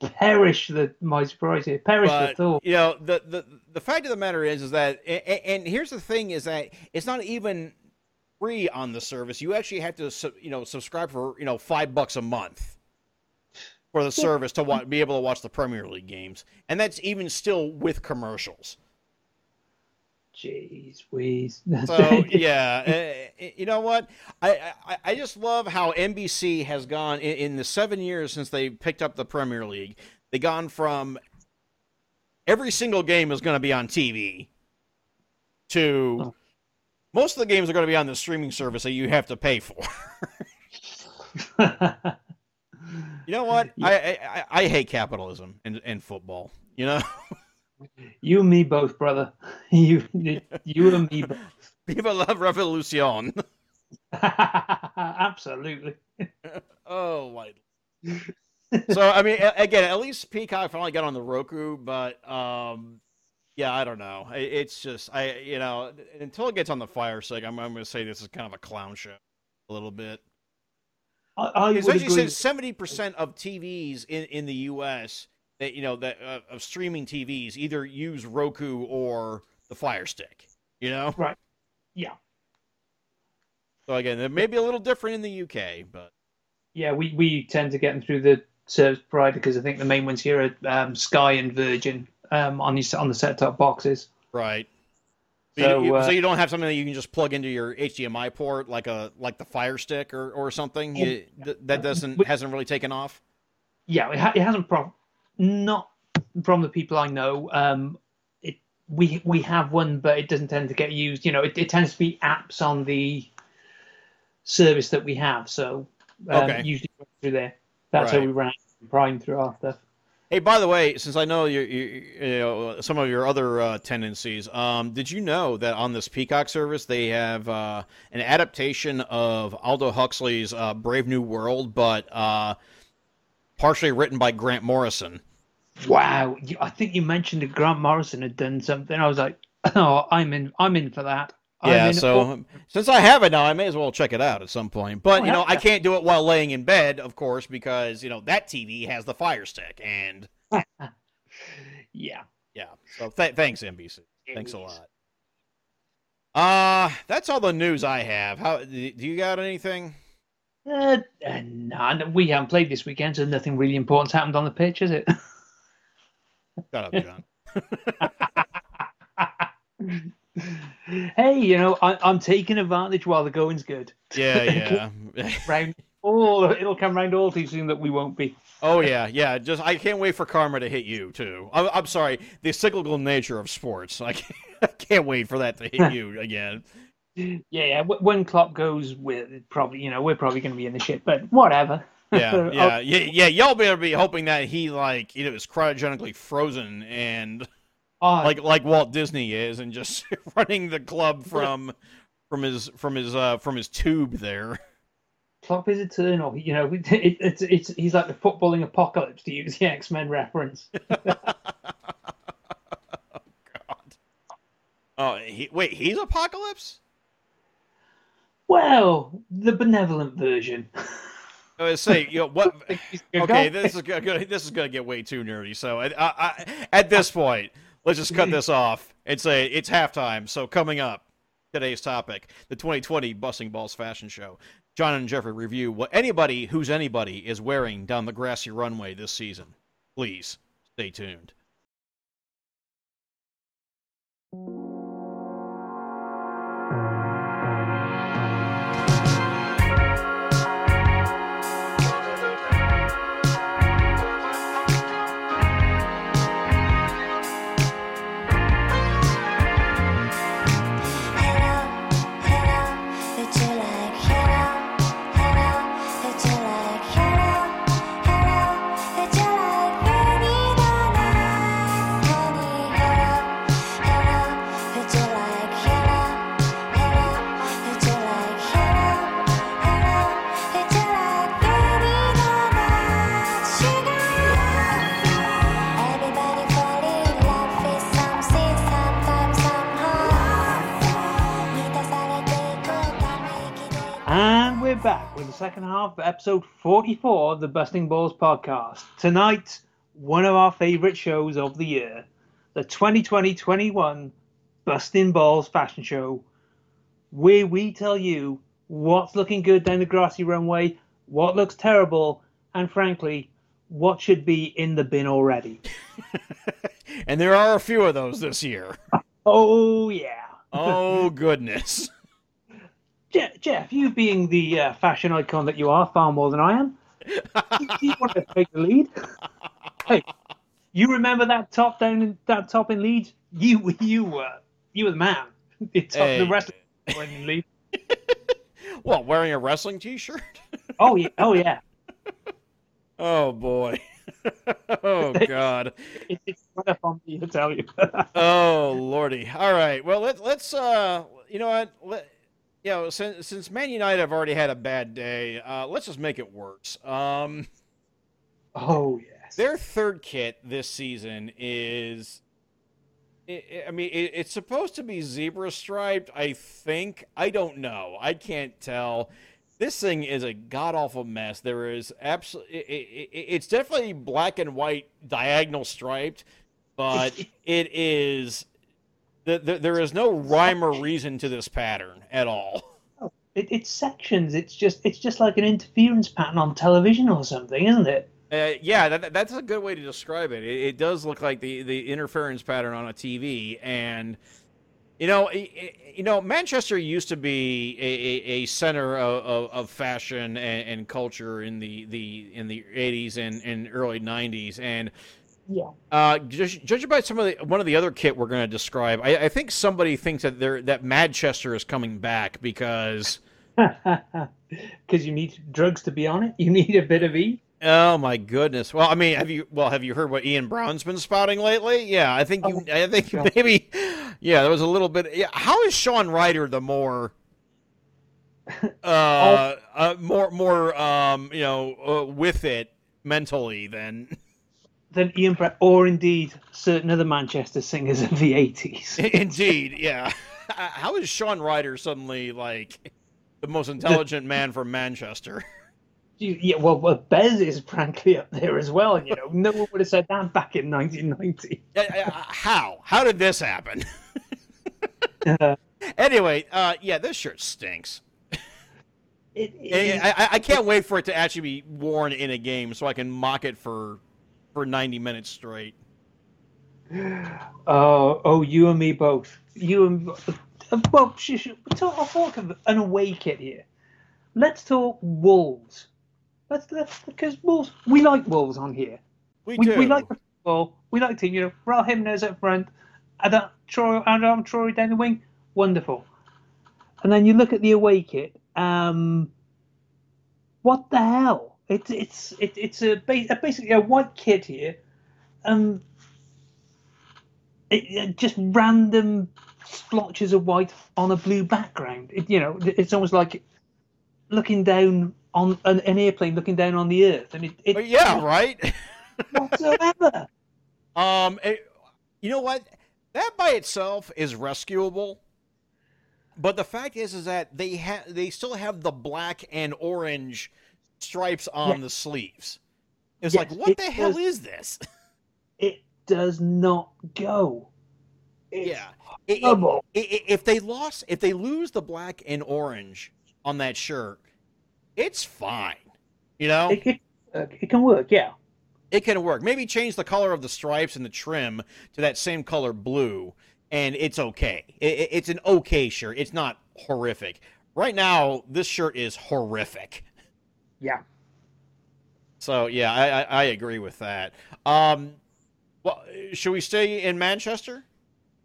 Perish the my surprise here. Perish the thought.
you know the, the the fact of the matter is is that a- a- and here's the thing is that it's not even free on the service. You actually have to you know subscribe for you know five bucks a month for the service to wa- be able to watch the premier league games. And that's even still with commercials.
Jeez, Wheeze.
so yeah uh, you know what? I, I i just love how nbc has gone in, in the seven years since they picked up the premier league they gone from every single game is going to be on tv to
Oh.
Most of the games are going to be on the streaming service that you have to pay for you know what I, I I- I hate capitalism and, and football you know
you and me both, brother. You you and me both.
people love revolution
Absolutely.
oh my so I mean, again, at least Peacock finally got on the Roku, but um, yeah, I don't know. It's just I, you know, until it gets on the Fire Stick, I'm, I'm going to say this is kind of a clown show, a little bit.
I, I
Especially since seventy percent of TVs in in the U.S. that you know that uh, of streaming TVs either use Roku or the Fire Stick. You know,
Right. Yeah.
so again, it may be a little different in the UK, but
Yeah, we, we tend to get them through the service provider because I think the main ones here are um, Sky and Virgin um, on these on the set top boxes.
Right. So,
So,
you, you-
uh,
so you don't have something that you can just plug into your HDMI port, like a like the Fire Stick or, or something. You, th- that doesn't
we-
hasn't really taken off.
Yeah, it, ha- it hasn't pro- not from the people I know. Um, it we we have one, but it doesn't tend to get used. You know, it, it tends to be apps on the service that we have. So um,
Okay.
usually through there. That's how we ran Prime through our stuff.
Hey, by the way, since I know you, you, you know some of your other uh, tendencies, um, did you know that on this Peacock service they have uh, an adaptation of Aldous Huxley's uh, Brave New World, but uh, partially written by Grant Morrison?
Wow, I think you mentioned that Grant Morrison had done something. I was like, oh, I'm in. I'm in for that.
Yeah,
in-
so since I have it now, I may as well check it out at some point. But
Oh,
you know,
hell
I can't do it while laying in bed, of course, because you know that TV has the Fire Stick, and
yeah.
yeah. So th- thanks, NBC. Thanks a lot. Uh that's all the news I have. How do you got anything?
Uh, uh, no, we haven't played this weekend, so nothing really important's happened on the pitch, is it?
Shut up, Jon.
hey, you know, I, I'm taking advantage while the going's good.
Yeah, yeah.
Round all, it'll come round all too soon that we won't be.
Oh yeah, yeah. Just I can't wait for karma to hit you too. I'm, I'm sorry, the cyclical nature of sports. I can't, I can't wait for that to hit you again.
Yeah, yeah. When Klopp goes, we're probably, you know, we're probably going to be in the shit, but whatever.
Yeah, yeah, yeah, yeah. Y'all better be hoping that he like you know is cryogenically frozen and
Oh,
like like Walt Disney is, and just running the club from from his from his uh from his tube there.
Klopp is eternal. You know, it, it's it's he's like the footballing apocalypse to use the X Men reference.
God. Oh, he, wait, he's Apocalypse.
Well, the benevolent version.
I was say, you know what?
He's a good
Okay, this is gonna this is gonna get way too nerdy. So I, I, I, at this point, let's just cut this off and say it's halftime. So coming up, today's topic: the 2020 Busting Balls Fashion Show. Jon and Geoffrey review what anybody who's anybody is wearing down the grassy runway this season. Please stay tuned.
Second half of episode 44 of the Busting Balls podcast. Tonight, one of our favourite shows of the year, the 2020 21 Busting Balls Fashion Show, where we tell you what's looking good down the grassy runway, what looks terrible, and frankly, what should be in the bin already.
and there are a few of those this year.
Oh, yeah.
Oh goodness.
Je- Jeff, you being the uh, fashion icon that you are, far more than I am, do you want to take the lead? Hey, you remember that top down in that top in Leeds? You you were you were the man. The top
Hey.
the the in Leeds.
What, wearing a wrestling T-shirt?
Oh yeah, oh yeah.
Oh boy. oh god.
It, it's right up on me to tell you.
Oh lordy. All right. Well, let, let's. Uh, you know what? Let, you know, since since Man United have already had a bad day, uh, let's just make it worse. Um,
oh yes.
their third kit this season is. I I mean, it, it's supposed to be zebra striped. I think. I don't know. I can't tell. This thing is a god awful mess. There is absolutely. It, it, it's definitely black and white diagonal striped, but it is. The, the, there is no rhyme or reason to this pattern at all.
It, it's sections. It's just it's just like an interference pattern on television or something, isn't it?
Uh, yeah, that, that's a good way to describe it. it. It does look like the, the interference pattern on a TV, and you know, i- i- you know, Manchester used to be a, a, a center of, of, of fashion and, and culture in the, the in the '80s and, and early '90s, and
Yeah.
uh, judge, judging by some of the one of the other kit we're going to describe, I, I think somebody thinks that they're, that Manchester is coming back because.
Because you need drugs to be on it. You need a bit of E.
Oh my goodness! Well, I mean, have you well have you heard what Ian Brown's been spouting lately? Yeah, I think you. I think
God.
maybe. Yeah, there was a little bit. Yeah, how is Shaun Ryder the more, uh, uh more more um you know uh, with it mentally than
Than Ian Brett, or indeed certain other Manchester singers of the 80s.
indeed. Yeah, how is Shaun Ryder suddenly like the most intelligent man from Manchester?
Yeah, well, well, Bez is frankly up there as well. You know, no one would have said that back in 1990.
Uh, how how did this happen?
Uh,
anyway, uh, yeah, this shirt stinks.
it, it,
I, I can't wait for it to actually be worn in a game so I can mock it for for 90 minutes straight.
oh, oh, you and me both. You and uh, well, sh- sh- talk, I'll talk of an away kit here. Let's talk Wolves. Let's, let's because Wolves. We like Wolves on here.
We,
We,
do.
we like the football. We like to, you know, Raul Jimenez up front, Adama Traoré, Adama Traoré down the wing. Wonderful. And then you look at the away kit. Um, what the hell? It's it's it, it's a, a basically a white kit here. Um, it, it- just random splotches of white on a blue background. It, you know, it's almost like looking down on an, an airplane looking down on the earth, and it, it
yeah, right.
whatsoever.
Um, it- you know what? That by itself is rescuable. But the fact is, is that they have they still have the black and orange stripes on
Yeah.
the sleeves. It's
Yes,
like, what
it
the hell is this?
it does not go. It's
yeah. I- I-
horrible.
I- I- if they lost, if they lose the black and orange on that shirt, it's fine. You know,
It, it, uh, it can work, yeah.
it can work. Maybe change the color of the stripes and the trim to that same color blue, and it's okay. It's an okay shirt. It's not horrific. Right now, this shirt is horrific.
Yeah.
So yeah, I, I, I agree with that. Um, well, should we stay in Manchester?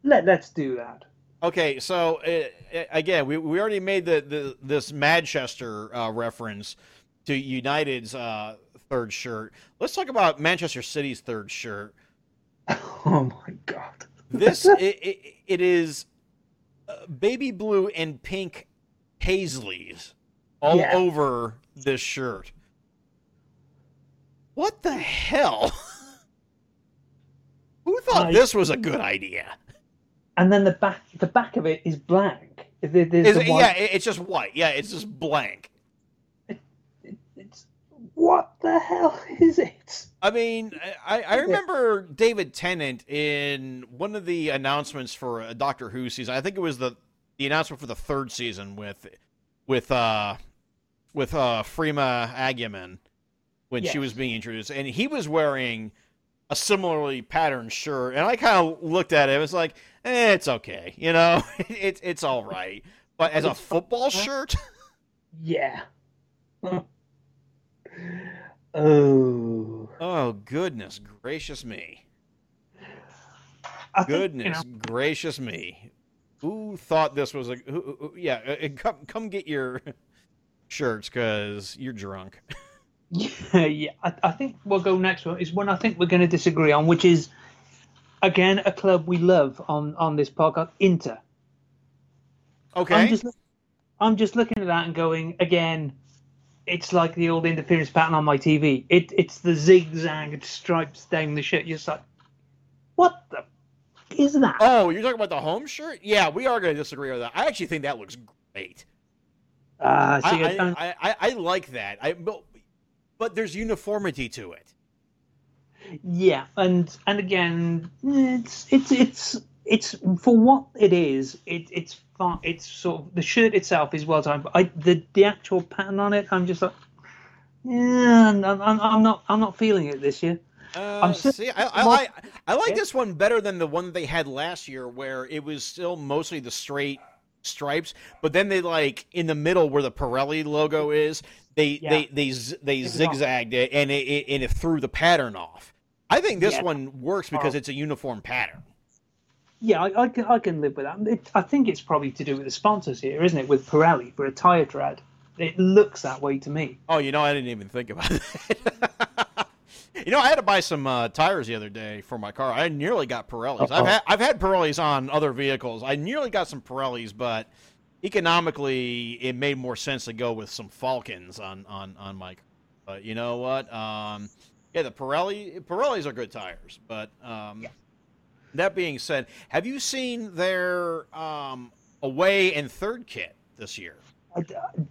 Let, let's do that.
Okay, so uh, again, we, we already made the, the this Manchester uh, reference to United's uh, third shirt. Let's talk about Manchester City's third shirt.
Oh my god.
This it, it, it is uh, baby blue and pink paisleys all
Yeah.
over this shirt. What the hell? Who thought
I-
this was a good idea?
And then the back the back of it is blank. There's
Is
the
it- yeah, it's just white. Yeah, it's just blank.
It's what the hell is it?
I mean, I, I remember David Tennant in one of the announcements for a Doctor Who season. I think it was the the announcement for the third season with with uh with uh Freema Agyeman when she was being introduced, and he was wearing a similarly patterned shirt, and I kind of looked at it. It was like, eh, it's okay, you know, it's it's all right. But as a football shirt,
Yeah. oh.
oh goodness gracious me.
I think, you
Goodness
know,
gracious me! Who thought this was a? Who, who- yeah, uh, uh, come come get your shirts because you're drunk.
Yeah, yeah. I, I think we'll go next one is one I think we're going to disagree on, which is again a club we love on on this podcast, Inter.
Okay,
I'm just I'm just looking at that and going again. It's like the old interference pattern on my TV. It it's the zigzag stripes down the shirt. You're just like, what the is that?
oh, you're talking about the home shirt? Yeah, we are going to disagree on that. I actually think that looks great.
See, I
I, I, I, I like that. I but, but there's uniformity to it.
Yeah, and and again, it's it's it's it's for what it is. It it's fun. It's sort of the shirt itself is well done, but I the the actual pattern on it, I'm just like, yeah, I'm, I'm, I'm not I'm not feeling it this year.
Uh,
so-
see, I, I, I, I like
Yeah.
this one better than the one they had last year, where it was still mostly the straight stripes, but then they like in the middle where the Pirelli logo is, they
Yeah.
they they they
It's
zigzagged it and it, it and it threw the pattern off. I think this
Yeah.
one works because
Oh.
it's a uniform pattern.
Yeah, I, I can I can live with that. It, I think it's probably to do with the sponsors here, isn't it? With Pirelli for a tire tread, it looks that way to me.
Oh, you know, I didn't even think about that. You know, I had to buy some uh, tires the other day for my car. I nearly got Pirellis.
Uh-oh.
I've had I've had Pirellis on other vehicles. I nearly got some Pirellis, but economically, it made more sense to go with some Falcons on on on my. car. But you know what? Um, yeah, the Pirelli Pirellis are good tires. But um, that being said, have you seen their um, away and third kit this year?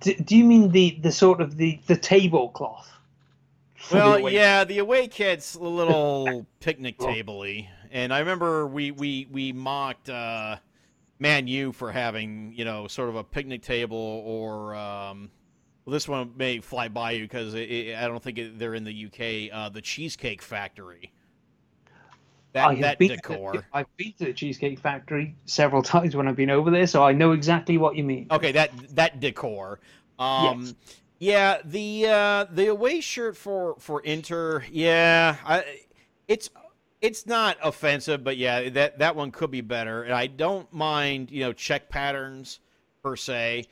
Do, do you mean the, the sort of the, the tablecloth? The
Well,
away-
yeah, the away kit's a little picnic table-y, and I remember we we we mocked uh, Man U for having you know sort of a picnic table, or um, well, this one may fly by you because I don't think it, they're in the UK. Uh, the Cheesecake Factory. That
I have
that
been
decor.
To, I've been to the Cheesecake Factory several times when I've been over there, so I know exactly what you mean.
Okay, that that decor. Um,
Yes.
Yeah, the uh, the away shirt for for Inter, yeah, I, it's it's not offensive, but yeah, that that one could be better. And I don't mind, you know, check patterns per se,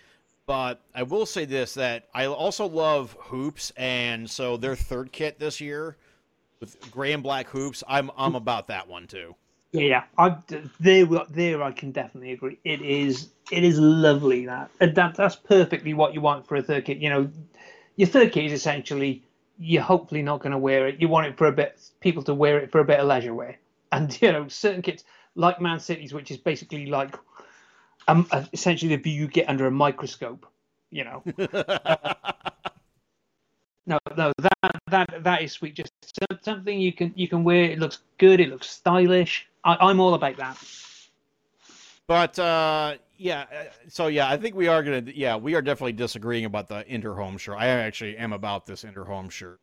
but I will say this that I also love hoops, and so their third kit this year with gray and black hoops, I'm I'm about that one too.
Yeah, yeah. I there there I can definitely agree. It is it is lovely that and that that's perfectly what you want for a third kit. You know, your third kit is essentially you're hopefully not going to wear it. You want it for a bit people to wear it for a bit of leisure wear. And you know, certain kits like Man City's, which is basically like um, essentially the view you get under a microscope. You know. No, no, that that that is sweet. Just something you can you can wear. It looks good. It looks stylish. I, I'm all about that.
But uh, yeah, uh, so yeah, I think we are gonna. Yeah, we are definitely disagreeing about the Inter home shirt. I actually am about this Inter home shirt.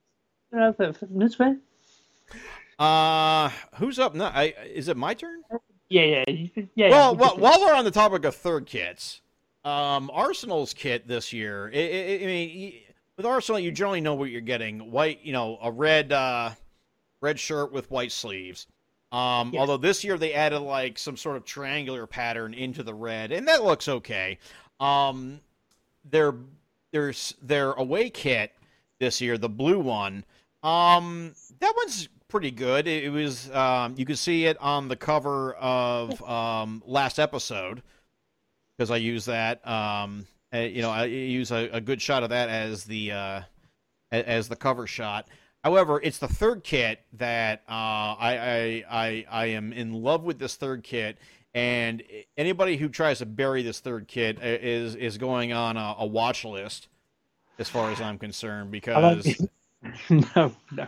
Uh, That's fair.
Uh, who's up now? I, is it my turn?
Yeah, yeah, yeah.
Well,
yeah.
well, while we're on the topic of third kits, um, Arsenal's kit this year. I, I, I mean, y- with Arsenal, you generally know what you're getting: white, you know, a red, uh, red shirt with white sleeves. Um. Although this year they added like some sort of triangular pattern into the red, and that looks okay. Um, their there's their away kit this year, the blue one. Um, that one's pretty good. It, it was um, you could see it on the cover of um, last episode because I use that. Um, uh, you know, I use a, a good shot of that as the uh, as the cover shot. However, it's the third kit that uh, I, I I I am in love with this third kit, and anybody who tries to bury this third kit is is going on a, a watch list, as far as I'm concerned, because
no, no.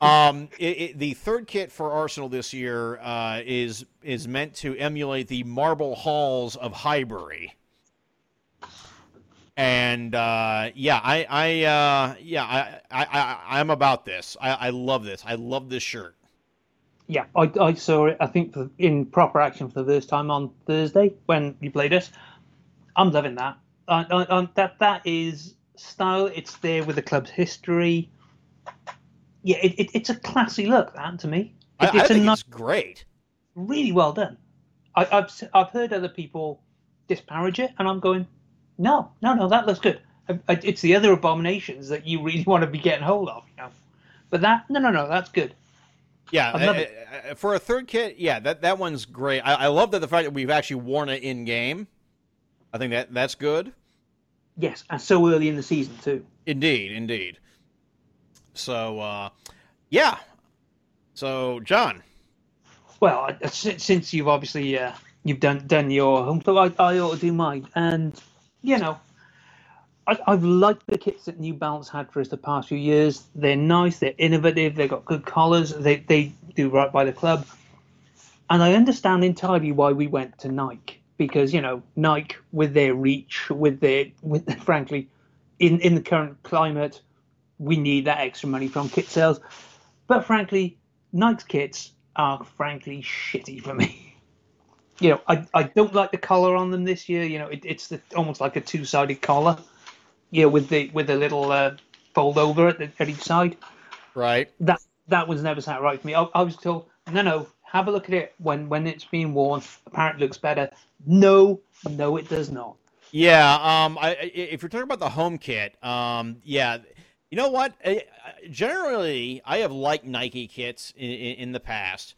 um, it, it, the third kit for Arsenal this year uh, is is meant to emulate the marble halls of Highbury. And uh, yeah, I, I uh, yeah, I, I, I, I'm about this. I, I love this. I love this shirt.
Yeah, I, I saw it. I think for, in proper action for the first time on Thursday when you played us. I'm loving that. I, I, I, that that is style. It's there with the club's history. Yeah, it, it, it's a classy look. That to me,
I,
It-
I
it's a
think
nice,
it's great.
really well done. I, I've I've heard other people disparage it, and I'm going, no, no, no, that looks good. I, I, it's the other abominations that you really want to be getting hold of, you know. But that, no, no, no, that's good.
Yeah,
I
uh, uh, for a third kit, yeah, that that one's great. I, I love that the fact that we've actually worn it in game. I think that that's good.
Yes, and so early in the season too.
Indeed, indeed. So, uh, yeah. So, Jon,
Well, since you've obviously uh, you've done done your home, so I, I ought to do mine. And you know, I, I've liked the kits that New Balance had for us the past few years. They're nice, they're innovative, they've got good collars, they they do right by the club, and I understand entirely why we went to Nike because you know Nike with their reach, with their with frankly, in in the current climate, we need that extra money from kit sales. But frankly, Nike's kits are frankly shitty for me. You know, I, I don't like the collar on them this year. You know, it, it's the, almost like a two sided collar. You know, with the with a little uh, fold over at, the, at each side.
right?
That that was never sat right for me. I, I was told, no, no, have a look at it when when it's being worn. Apparently, it looks better. No, no, it does not.
Yeah. Um. I, I- if you're talking about the home kit, um. Yeah. You know what? Generally, I have liked Nike kits in, in, in the past.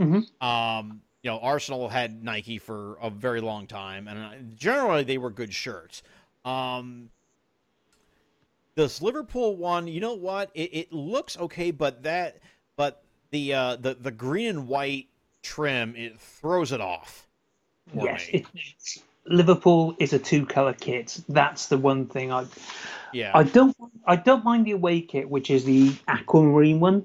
Mhm.
Um. You know, Arsenal had Nike for a very long time, and uh, generally they were good shirts. Um. This Liverpool one, you know what? It, it looks okay, but that, but the uh, the the green and white trim it throws it off.
yes,
me.
it, it's, Liverpool is a two color kit. That's the one thing I
yeah.
I don't I don't mind the away kit, which is the aquamarine one,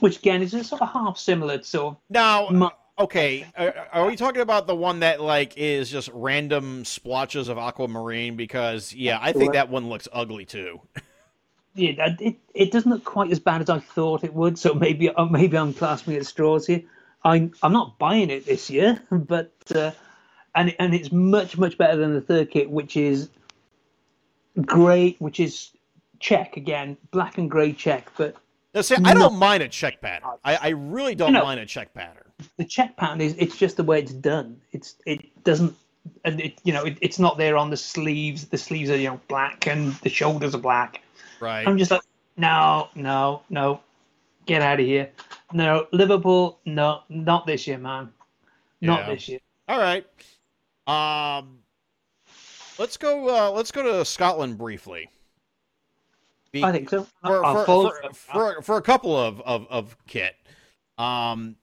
which again is a sort of half similar sort of.
Now,
mu-
okay, are, are we talking about the one that like is just random splotches of aquamarine? Because yeah, I think that one looks ugly too.
Yeah, it it doesn't look quite as bad as I thought it would. So maybe uh, maybe I'm clasping at straws here. I'm I'm not buying it this year, but uh, and and it's much much better than the third kit, which is great, which is check again, black and grey check, but
Now, see, I
No.
don't mind a check pattern. I, I really don't
No.
mind a check pattern.
The check pattern is it's just the way it's done. It's it doesn't and it you know it, it's not there on the sleeves. The sleeves are you know black and the shoulders are black.
Right.
I'm just like no no no, get out of here. No Liverpool no not this year man, not
Yeah.
this year.
All right. Um, let's go. Uh, let's go to Scotland briefly. Be-
I think so.
for, for, for, for a couple of, of, of kit. Um,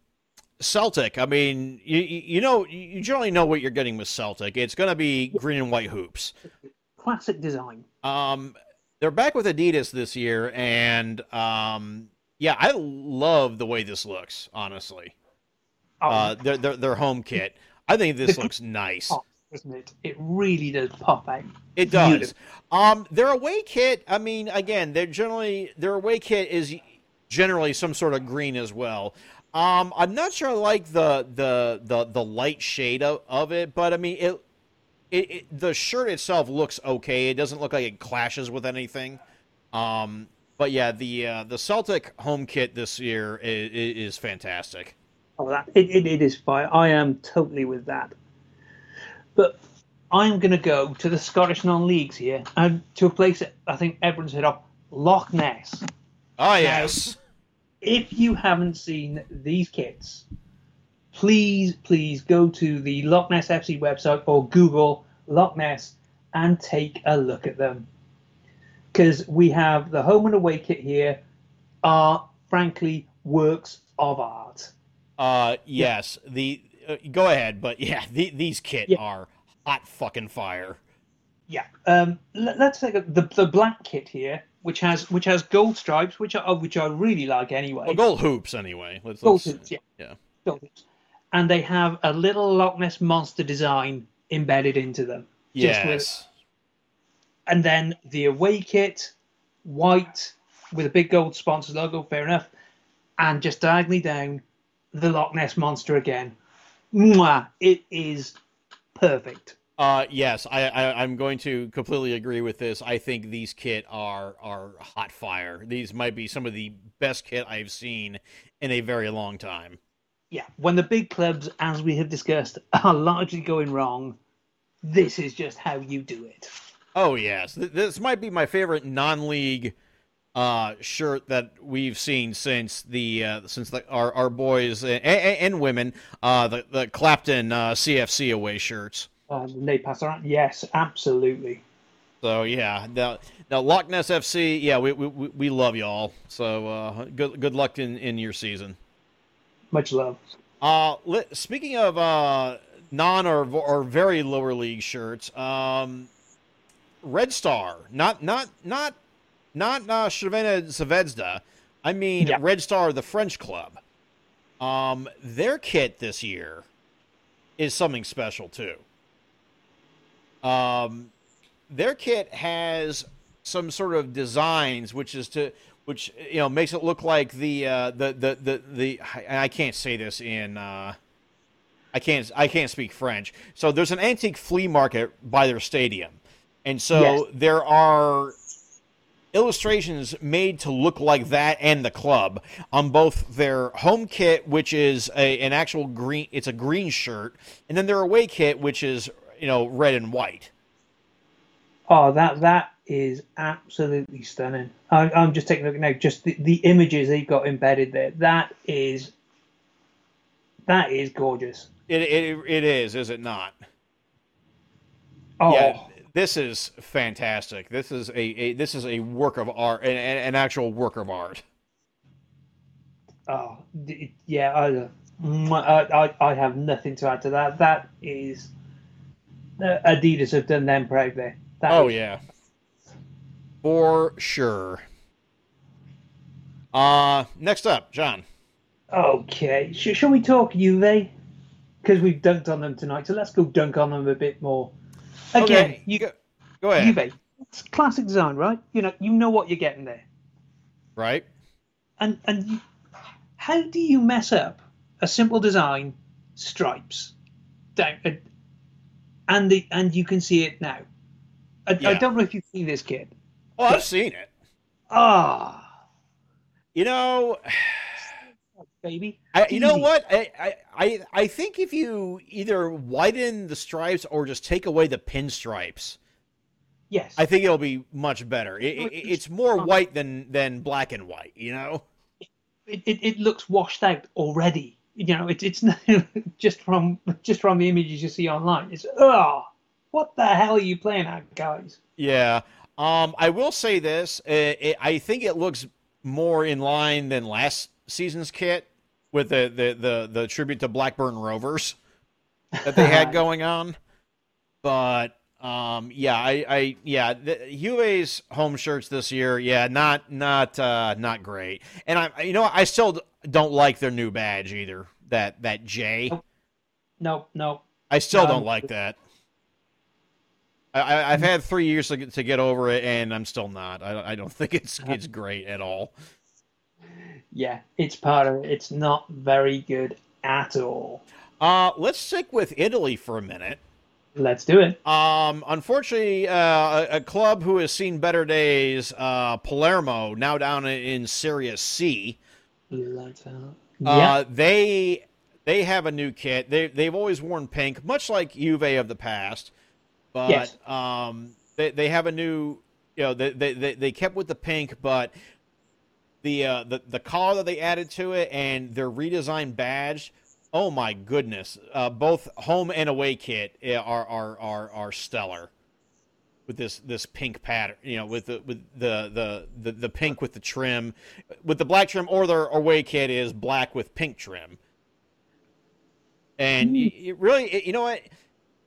Celtic. I mean, you you know you generally know what you're getting with Celtic. It's going to be green and white hoops.
classic design.
Um, they're back with Adidas this year, and um, yeah, I love the way this looks. Honestly,
Oh,
uh, their, their their home kit. I think this looks nice.
doesn't it? It really does pop out.
It does.
Beautiful.
Um, their away kit. I mean, again, they're generally their away kit is generally some sort of green as well. Um, I'm not sure I like the the the, the light shade of, of it, but I mean it, it. It the shirt itself looks okay. It doesn't look like it clashes with anything. Um, but yeah, the uh, the Celtic home kit this year is, is fantastic.
Oh, that it, it, it is fire. I am totally with that. But I'm going to go to the Scottish non-leagues here and to a place that I think everyone's heard of, Loch Ness.
Oh yes,
If you haven't seen these kits, please, please go to the Loch Ness FC website or Google Loch Ness and take a look at them. Because we have the home and away kit here are frankly works of art.
uh, yes. The uh, go ahead, but yeah, the, these kit
Yeah.
are hot fucking fire.
Yeah. Um, let, us take a, the the black kit here, which has which has gold stripes, which are which I really like anyway.
Well, gold hoops anyway. Let's,
Gold
let's-
hoops, yeah.
yeah.
Gold hoops. And they have a little Loch Ness monster design embedded into them. Just with-
Yes.
and then the away kit, white with a big gold sponsor logo, fair enough, and just diagonally down the Loch Ness monster again. Mwah! It is perfect.
Uh, yes, I, I I'm going to completely agree with this. I think these kit are are hot fire. These might be some of the best kit I've seen in a very long time.
Yeah, when the big clubs, as we have discussed, are largely going wrong, this is just how you do it.
Oh yes, this might be my favorite non-league uh, shirt that we've seen since the uh, since the, our our boys and, and, and women uh, the the Clapton uh, CFC away shirts.
Uh, they pass around. Yes, absolutely.
So yeah, now, now Loch Ness FC, yeah, we we, we- love y'all. So uh, good good luck in, in your season.
Much love.
Uh, li- speaking of uh, non or or very lower league shirts, um, Red Star, not not not not uh, Zvezda. I mean
Yeah.
Red Star, the French club. Um, their kit this year is something special too. Um, their kit has some sort of designs, which is to which you know makes it look like the uh, the, the the the I can't say this in uh, I can't I can't speak French. So there's an antique flea market by their stadium, and so
Yes.
there are illustrations made to look like that and the club on both their home kit, which is a, an actual green. It's a green shirt, and then their away kit, which is you know red and white.
Oh, that that is absolutely stunning. I, I'm just taking a look now. Just the, the images they've got embedded there. That is that is gorgeous.
It it, it is, is it not?
Oh,
Yeah, this is fantastic. This is a, a this is a work of art, an, an actual work of art.
oh, d- yeah. I, I I have nothing to add to that. That is Adidas have done them proud there. That
Oh
is-
yeah, for sure. Uh, next up, Jon.
Okay, Sh- shall we talk Juve? Because we've dunked on them tonight, so let's go dunk on them a bit more. Again,
Okay,
you
go, go ahead.
Juve, it's classic design, right? You know, you know what you're getting there,
Right?
and and you, how do you mess up a simple design, stripes, down, uh, and the and you can see it now. I, I don't know if you've seen this kid.
Oh, I've seen it.
Ah,
You know,
baby.
I, you know what? I, I, I, I think if you either widen the stripes or just take away the pinstripes,
Yes.
I think it'll be much better. It, it, it's more white than than black and white. You know?
it, it, it looks washed out already. You know, it, it's not, just from just from the images you see online. It's oh, what the hell are you playing at, guys?
Yeah. Um, I will say this. It, it, I think it looks more in line than last season's kit with the the the, the tribute to Blackburn Rovers that they had going on. But um, yeah, I, I yeah, the, Juve's home shirts this year, yeah, not not uh, not great. And I, you know, I still don't like their new badge either. That that J.
No, no.
I still
No.
don't like that. I, I, I've had three years to get, to get over it, and I'm still not. I, I don't think it's it's great at all.
Yeah, it's part of it. It's not very good at all.
Uh, let's stick with Italy for a minute.
Let's do it.
Um, unfortunately, uh, a, a club who has seen better days, uh, Palermo, now down in, in Serie C.
Let's, uh, yeah.
They they have a new kit. They they've always worn pink, much like Juve of the past. But
Yes.
um, they they have a new. You know, they they they, they kept with the pink, but the uh, the the collar that they added to it and their redesigned badge. Oh my goodness! Uh, both home and away kit uh, are are are are stellar with this this pink pattern. You know, with the with the the the, the pink with the trim, with the black trim, or their away kit is black with pink trim. And you, really, you know what?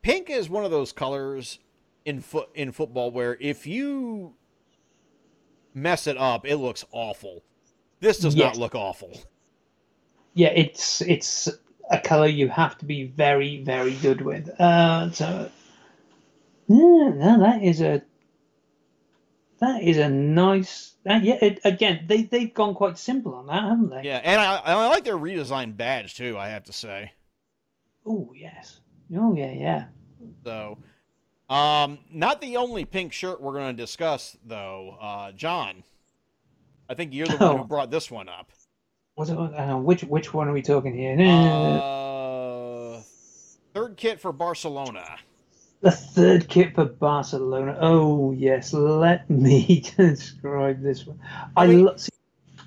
Pink is one of those colors in foot in football where if you mess it up, it looks awful. This does not look awful.
yeah, it's it's a color you have to be very very good with. Uh, so yeah, no, that is a that is a nice. Uh, yeah, it, again, they they've gone quite simple on that, haven't they?
Yeah, and I, I like their redesigned badge too. I have to say.
Oh yes. Oh yeah, yeah.
So, um, not the only pink shirt we're going to discuss, though. Uh, Jon, I think you're the one who
Oh.
brought this one up.
What's it, uh, which which one are we talking here?
Uh, third kit for Barcelona.
The third kit for Barcelona. Oh yes, let me describe this one. I, lo- see,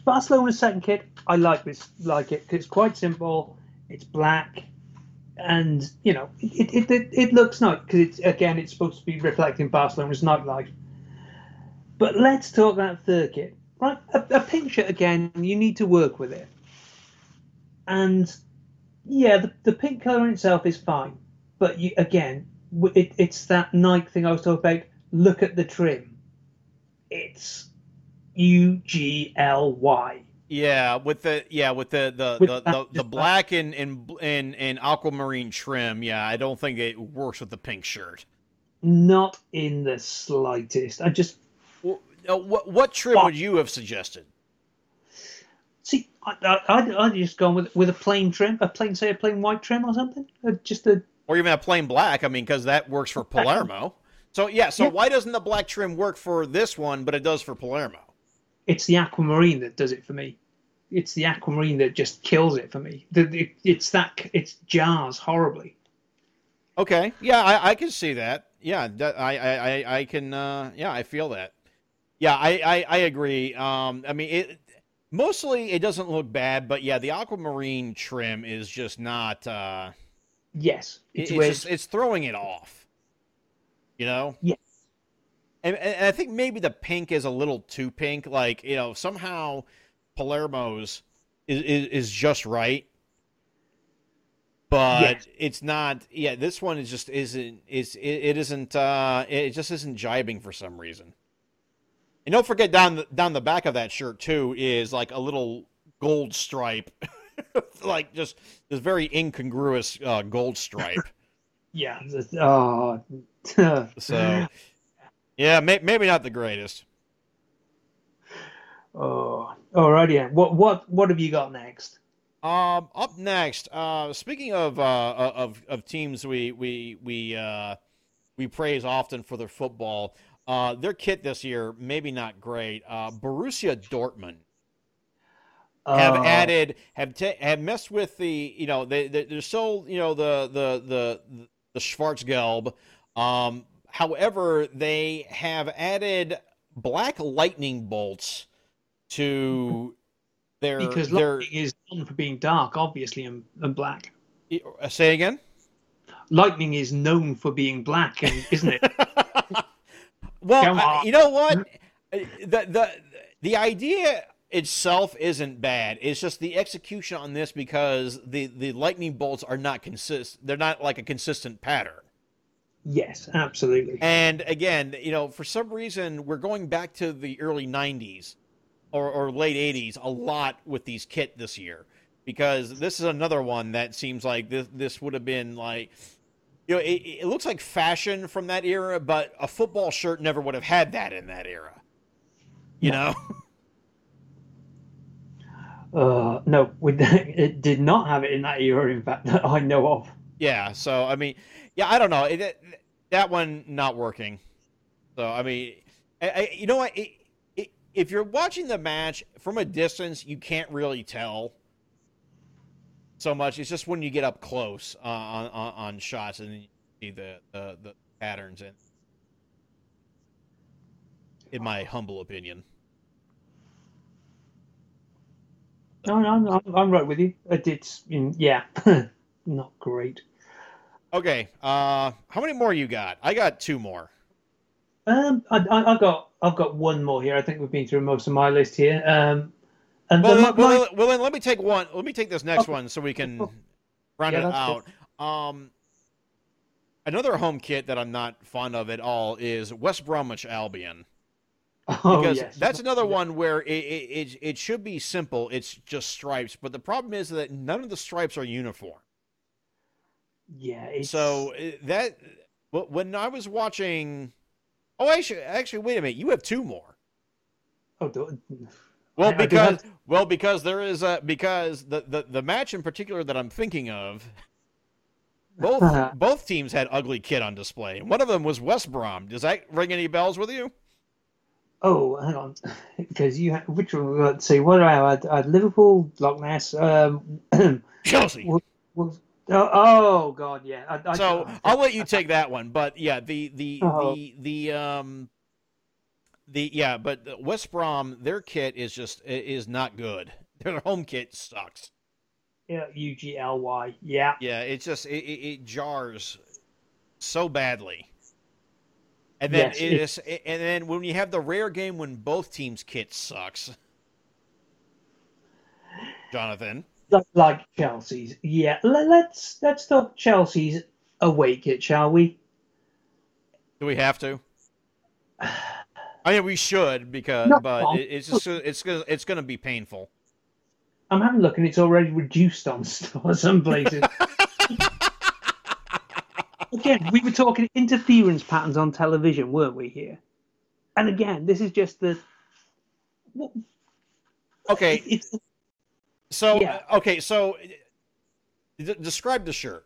Barcelona's second kit. I like this. Like it. It's quite simple. It's black, and you know it it it, it looks nice because it's again it's supposed to be reflecting Barcelona's nightlife. But let's talk that third kit. Right, a, a pink shirt again. You need to work with it, and yeah, the, the pink color in itself is fine. But you, again, it, it's that Nike thing I was talking about. Look at the trim. It's U G L Y.
Yeah, with the yeah with the the
With
the, the, the black and and and and aquamarine trim. Yeah, I don't think it works with the pink shirt.
Not in the slightest. I just
Well, uh, what what trim
Fuck.
would you have suggested?
see. I I I'd, I'd just gone with with a plain trim, a plain say a plain white trim or something. Uh, just a
Or even a plain black? I mean, because that works for Palermo. So yeah, so
Yeah.
why doesn't the black trim work for this one, but it does for Palermo?
it's the aquamarine that does it for me. It's the aquamarine that just kills it for me. The, it, it's that it jars horribly.
Okay, yeah, I, I can see that. Yeah, that, I, I, I, I can. Uh, yeah, I feel that. Yeah, I, I, I agree. Um, I mean, it mostly it doesn't look bad, but yeah, the aquamarine trim is just not. Uh,
Yes, it's
it's just it's throwing it off. You know.
Yes.
And, and I think maybe the pink is a little too pink. Like you know, somehow Palermo's is is, is just right, but
Yes.
it's not. Yeah, this one is just isn't. Is it, it isn't. Uh, it just isn't jibing for some reason. And don't forget down the, down the back of that shirt too is like a little gold stripe, like just this very incongruous uh, gold stripe.
Yeah. Oh.
So yeah, may, maybe not the greatest.
oh. Alrighty. Then. What what what have you got next?
Um, up next, uh, speaking of uh, of of teams we we we uh, we praise often for their football. Uh, their kit this year, maybe not great. Uh, Borussia Dortmund have
Uh,
added have ta have messed with the you know they, they they're still you know the the the the Schwarzgelb. Um, however, they have added black lightning bolts to their
because
their.
lightning is known for being dark, obviously, and, and black.
uh, Say again.
Lightning is known for being black, and isn't it?
Well, I- you know what? Uh, The the the idea itself isn't bad. It's just the execution on this because the the lightning bolts are not consist. They're not like a consistent pattern.
yes, absolutely.
And again, you know, for some reason, we're going back to the early '90s or, or late '80s a lot with these kit this year because this is another one that seems like this this would have been like. You know, it, it looks like fashion from that era, but a football shirt never would have had that in that era. You know?
Uh, no, we, it did not have it in that era. In fact, that I know of.
Yeah. So I mean, yeah, I don't know. It, it- that one not working. So I mean, I, I, you know what? It, if you're watching the match from a distance, you can't really tell so much. It's just when you get up close uh, on, on on shots and you see the the, the patterns in. In my humble opinion.
No, no, no I'm, I'm right with you. It did, mm, yeah, not great.
Okay. Uh, how many more you got? I got two more.
Um, I, I, I've got, I've got one more here. I think we've been through most of my list here. Um, and
Well,
then
then,
my-
well,
my-
then- well, let me take one. Let me take this next
Okay.
one so we can
Oh.
round
Yeah,
it out.
that's
Um, another home kit that I'm not fond of at all is West Bromwich Albion
oh,
because
yes.
that's another one where it, it it should be simple. It's just stripes, but the problem is that none of the stripes are uniform.
Yeah, it's,
So uh, that wh- when I was watching, oh, actually, actually, wait a minute, you have two more.
oh, do-
Well,
I- I
because
have-
well, because there is a because the, the the match in particular that I'm thinking of, both both teams had ugly kit on display. One of them was West Brom. Does that ring any bells with you?
Oh, hang on, because you, which one? Let's see, what do I had, I had Liverpool, Loch Ness. Um,
Chelsea.
Well, well, oh, oh, God, yeah. I, I,
So
I-
I'll let you take that one. But yeah, the the
Oh.
the the um the yeah, but West Brom their kit is just is not good. Their home kit sucks.
yeah, U G L Y. Yeah.
Yeah, it's just it, it, it jars so badly. And then
Yes,
it is, and then when you have the rare game when both teams' kit sucks, Jonathan.
Like- like Chelsea's. Yeah, let, let's let's talk Chelsea's away kit, shall we?
Do we have to? I mean, we should because,
No.
but it, it's just it's gonna it's gonna be painful.
I'm having a look, and it's already reduced on some places. again, we were talking interference patterns on television, weren't we? Here, and again, this is just the. what-
Okay,
It's
so
Yeah.
okay, so d- describe the shirt.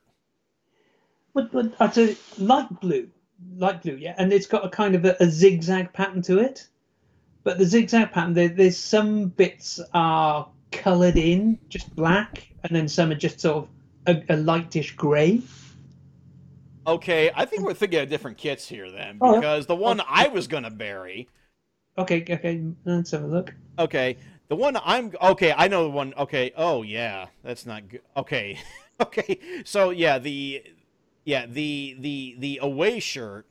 but, but uh, it's a light blue, light blue, yeah, and it's got a kind of a, a zigzag pattern to it. But the zigzag pattern, there, there's some bits are coloured in, just black, and then some are just sort of a, a lightish grey.
Okay, I think we're thinking of different kits here then,
Oh,
because the one I was gonna bury.
Okay, okay, let's have a look.
Okay, the one I'm okay. I know the one. Okay. Oh yeah, that's not good. Okay, okay. So yeah, the yeah the the the away shirt.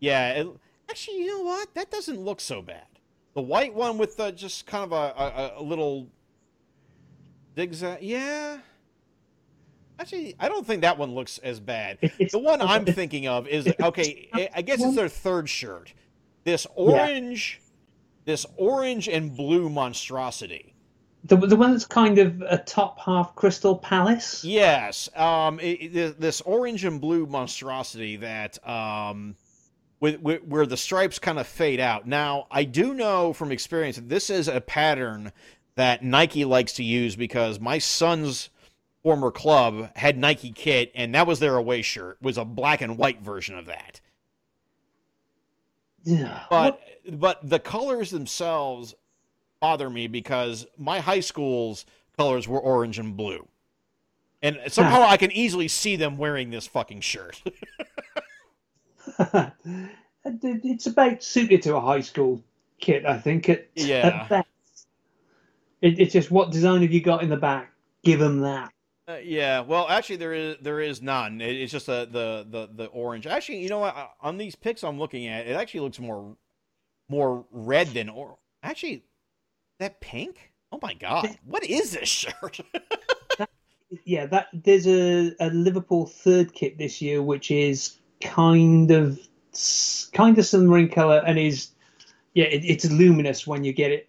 Yeah, it, actually, you know what? That doesn't look so bad. The white one with the, just kind of a, a, a little zigzag. Yeah. Actually, I don't think that one looks as bad.
It's-
The one I'm thinking of is okay. I- guess it's their third shirt. This
Yeah.
orange, this orange and blue monstrosity.
The, the one that's kind of a top half Crystal Palace.
Yes, um, it- this orange and blue monstrosity that um, with, with where the stripes kind of fade out. Now, I do know from experience that this is a pattern that Nike likes to use because my son's former club had Nike kit, and that was their away shirt. Was a black and white version of that.
Yeah.
But but the colors themselves bother me because my high school's colors were orange and blue. And somehow I can easily see them wearing this fucking shirt.
It's about suited to a high school kit, I think. At,
Yeah.
at best. It, it's just what design have you got in the back? Give them that.
Uh, yeah, well, actually, there is there is none. It, it's just the, the the the orange. Actually, you know what? Uh, On these pics I'm looking at, it actually looks more more red than or. Actually, that pink. Oh my god, what is this shirt?
Yeah, that there's a, a Liverpool third kit this year, which is kind of kind of submarine color and is yeah, it, it's luminous when you get it.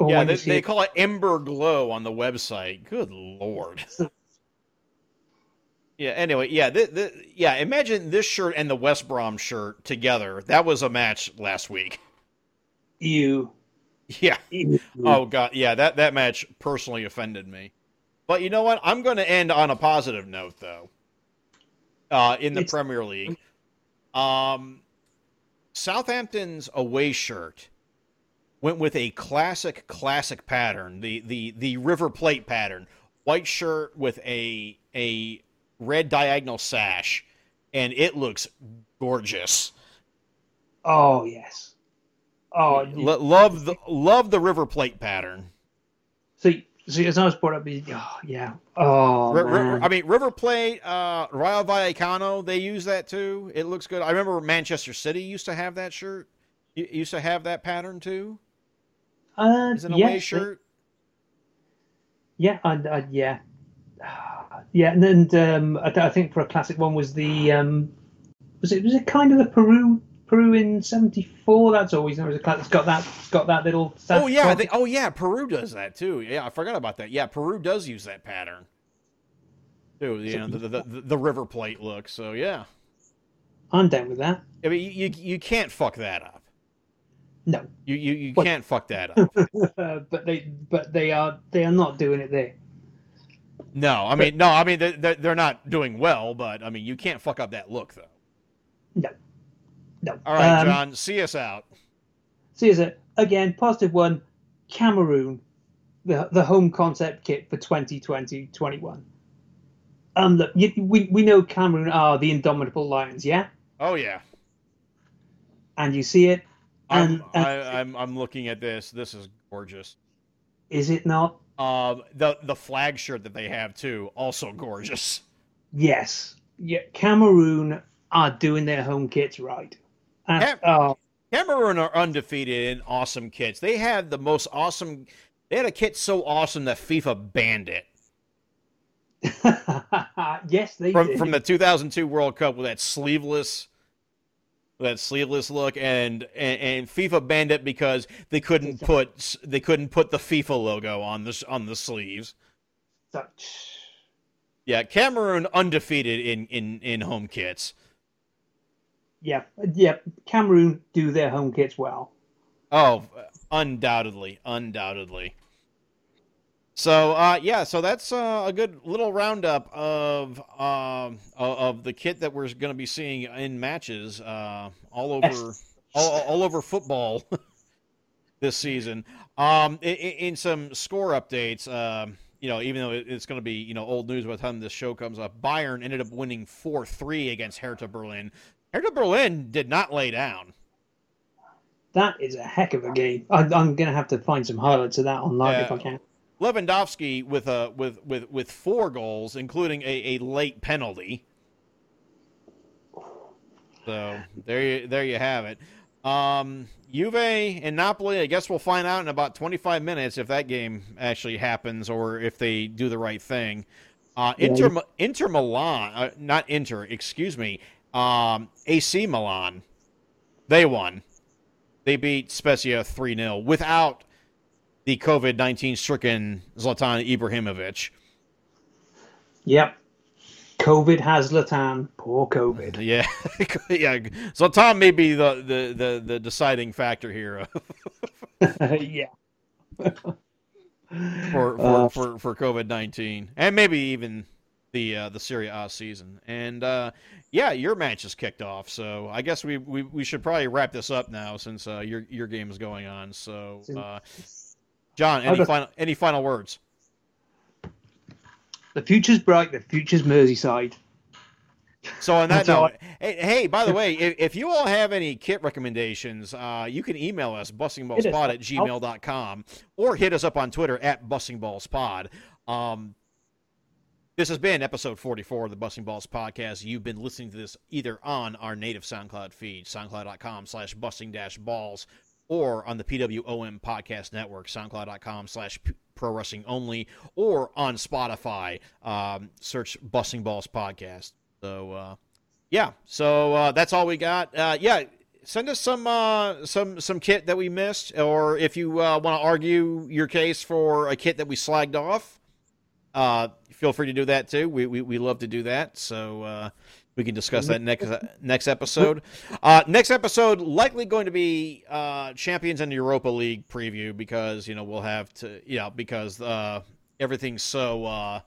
Or
yeah, they, they call it Ember Glow on the website. Good lord. Yeah. Anyway, yeah, the, the, yeah. Imagine this shirt and the West Brom shirt together. That was a match last week.
You.
Yeah.
Ew.
Oh god, yeah. That that match personally offended me. But you know what? I'm going to end on a positive note, though. Uh, in the
It's-
Premier League, um, Southampton's away shirt went with a classic, classic pattern the the the River Plate pattern, white shirt with a a red diagonal sash, and it looks gorgeous.
Oh yes. Oh,
Lo- love the love the River Plate pattern.
see, see, it's was brought up, oh yeah. Oh
Ri- ri-
man.
I mean, River Plate, uh, Rayo Vallecano, they use that too. It looks good. I remember Manchester City used to have that shirt. You used to have that pattern too.
Uh,
Is it an
yes,
away shirt?
Yeah, I, I, yeah, yeah, and then um, I, I think for a classic one was the um, was it was it kind of the Peru Peru in '74? That's always there was a class. It's got that got that little.
Oh yeah, I think, oh yeah, Peru does that too. Yeah, I forgot about that. Yeah, Peru does use that pattern too. You know, the the, the, the River Plate look. So yeah,
I'm down with that.
I mean, you you, you can't fuck that up.
No,
You you, you
What?
can't fuck that up.
but they but they are they are not doing it there.
No, I mean no, I mean they're, they're they're not doing well, but I mean you can't fuck up that look though.
No, no.
All right,
Um,
Jon, see us out.
See is it again positive one? Cameroon, the the home concept kit for 2020-21. Um, look, you, we we know Cameroon are the indomitable lions, yeah,
Oh yeah.
and you see it,
I'm,
and
I, I'm I'm looking at this. This is gorgeous.
is it not?
Um, the the flag shirt that they have too, also gorgeous.
Yes, yeah. Cameroon are doing their home kits right. And,
Cam-
oh,
Cameroon are undefeated in awesome kits. They had the most awesome. They had a kit so awesome that FIFA banned it
yes, they
from
did.
from the 2002 World Cup with that sleeveless, that sleeveless look, and, and and FIFA banned it because they couldn't put they couldn't put the FIFA logo on this on the sleeves.
Such.
Yeah, Cameroon undefeated in in in home kits.
Yeah, yeah. Cameroon do their home kits well.
Oh, undoubtedly, undoubtedly. So, uh, yeah, so that's uh, a good little roundup of um, of the kit that we're going to be seeing in matches uh, all over all, all over football this season. Um, in, in some score updates, um, you know, even though it's going to be you know old news by the time this show comes up, Bayern ended up winning four three against Hertha Berlin. Hertha Berlin did not lay down.
That is a heck of a game. I, I'm going to have to find some highlights of that online if I can.
Lewandowski with a with with with four goals, including a, a late penalty. So there you there you have it. Um, Juve and Napoli. I guess we'll find out in about 25 minutes if that game actually happens or if they do the right thing. Uh, Inter Inter Milan, uh, not Inter, excuse me. Um, AC Milan, they won. They beat Spezia 3 0 without the COVID 19 stricken Zlatan Ibrahimovic.
Yep. COVID has Zlatan. Poor COVID.
Yeah, yeah. Zlatan may be the, the, the, the deciding factor here
yeah.
for for,
Uh,
for, for COVID 19. And maybe even the uh, the Serie A season. And uh, yeah, your match is kicked off, so I guess we, we, we should probably wrap this up now since uh, your your game is going on. So, uh, Jon, any final any final words?
The future's bright. The future's Merseyside.
So on that note, hey, hey, by the way, if, if you all have any kit recommendations, uh, you can email us bustingballspod at gmail.com or hit us up on Twitter at bustingballspod. Um, this has been episode 44 of the Busting Balls podcast. You've been listening to this either on our native SoundCloud feed, soundcloud.com slash busting dash balls, or on the PWOM podcast network, soundcloud.com slash pro wrestling only, or on Spotify. Um, search Busting Balls podcast. So, uh, yeah, so uh, that's all we got. Uh, yeah, send us some uh, some some kit that we missed, or if you uh, want to argue your case for a kit that we slagged off, uh, feel free to do that too. We we, we love to do that. So uh, we can discuss that next next episode. Uh, next episode likely going to be uh, champions in the Europa League preview because you know we'll have to yeah because uh, everything's so. Uh,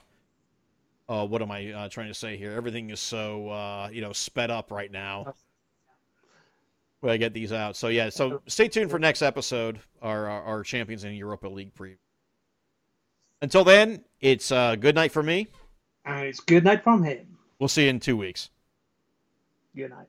uh, what am I uh, trying to say here? Everything is so uh, you know sped up right now. When I get these out, so yeah, so stay tuned for next episode. Our our, our champions in Europa League preview. Until then, it's uh, good night for me.
And it's good night from him.
We'll see you in two weeks.
Good night.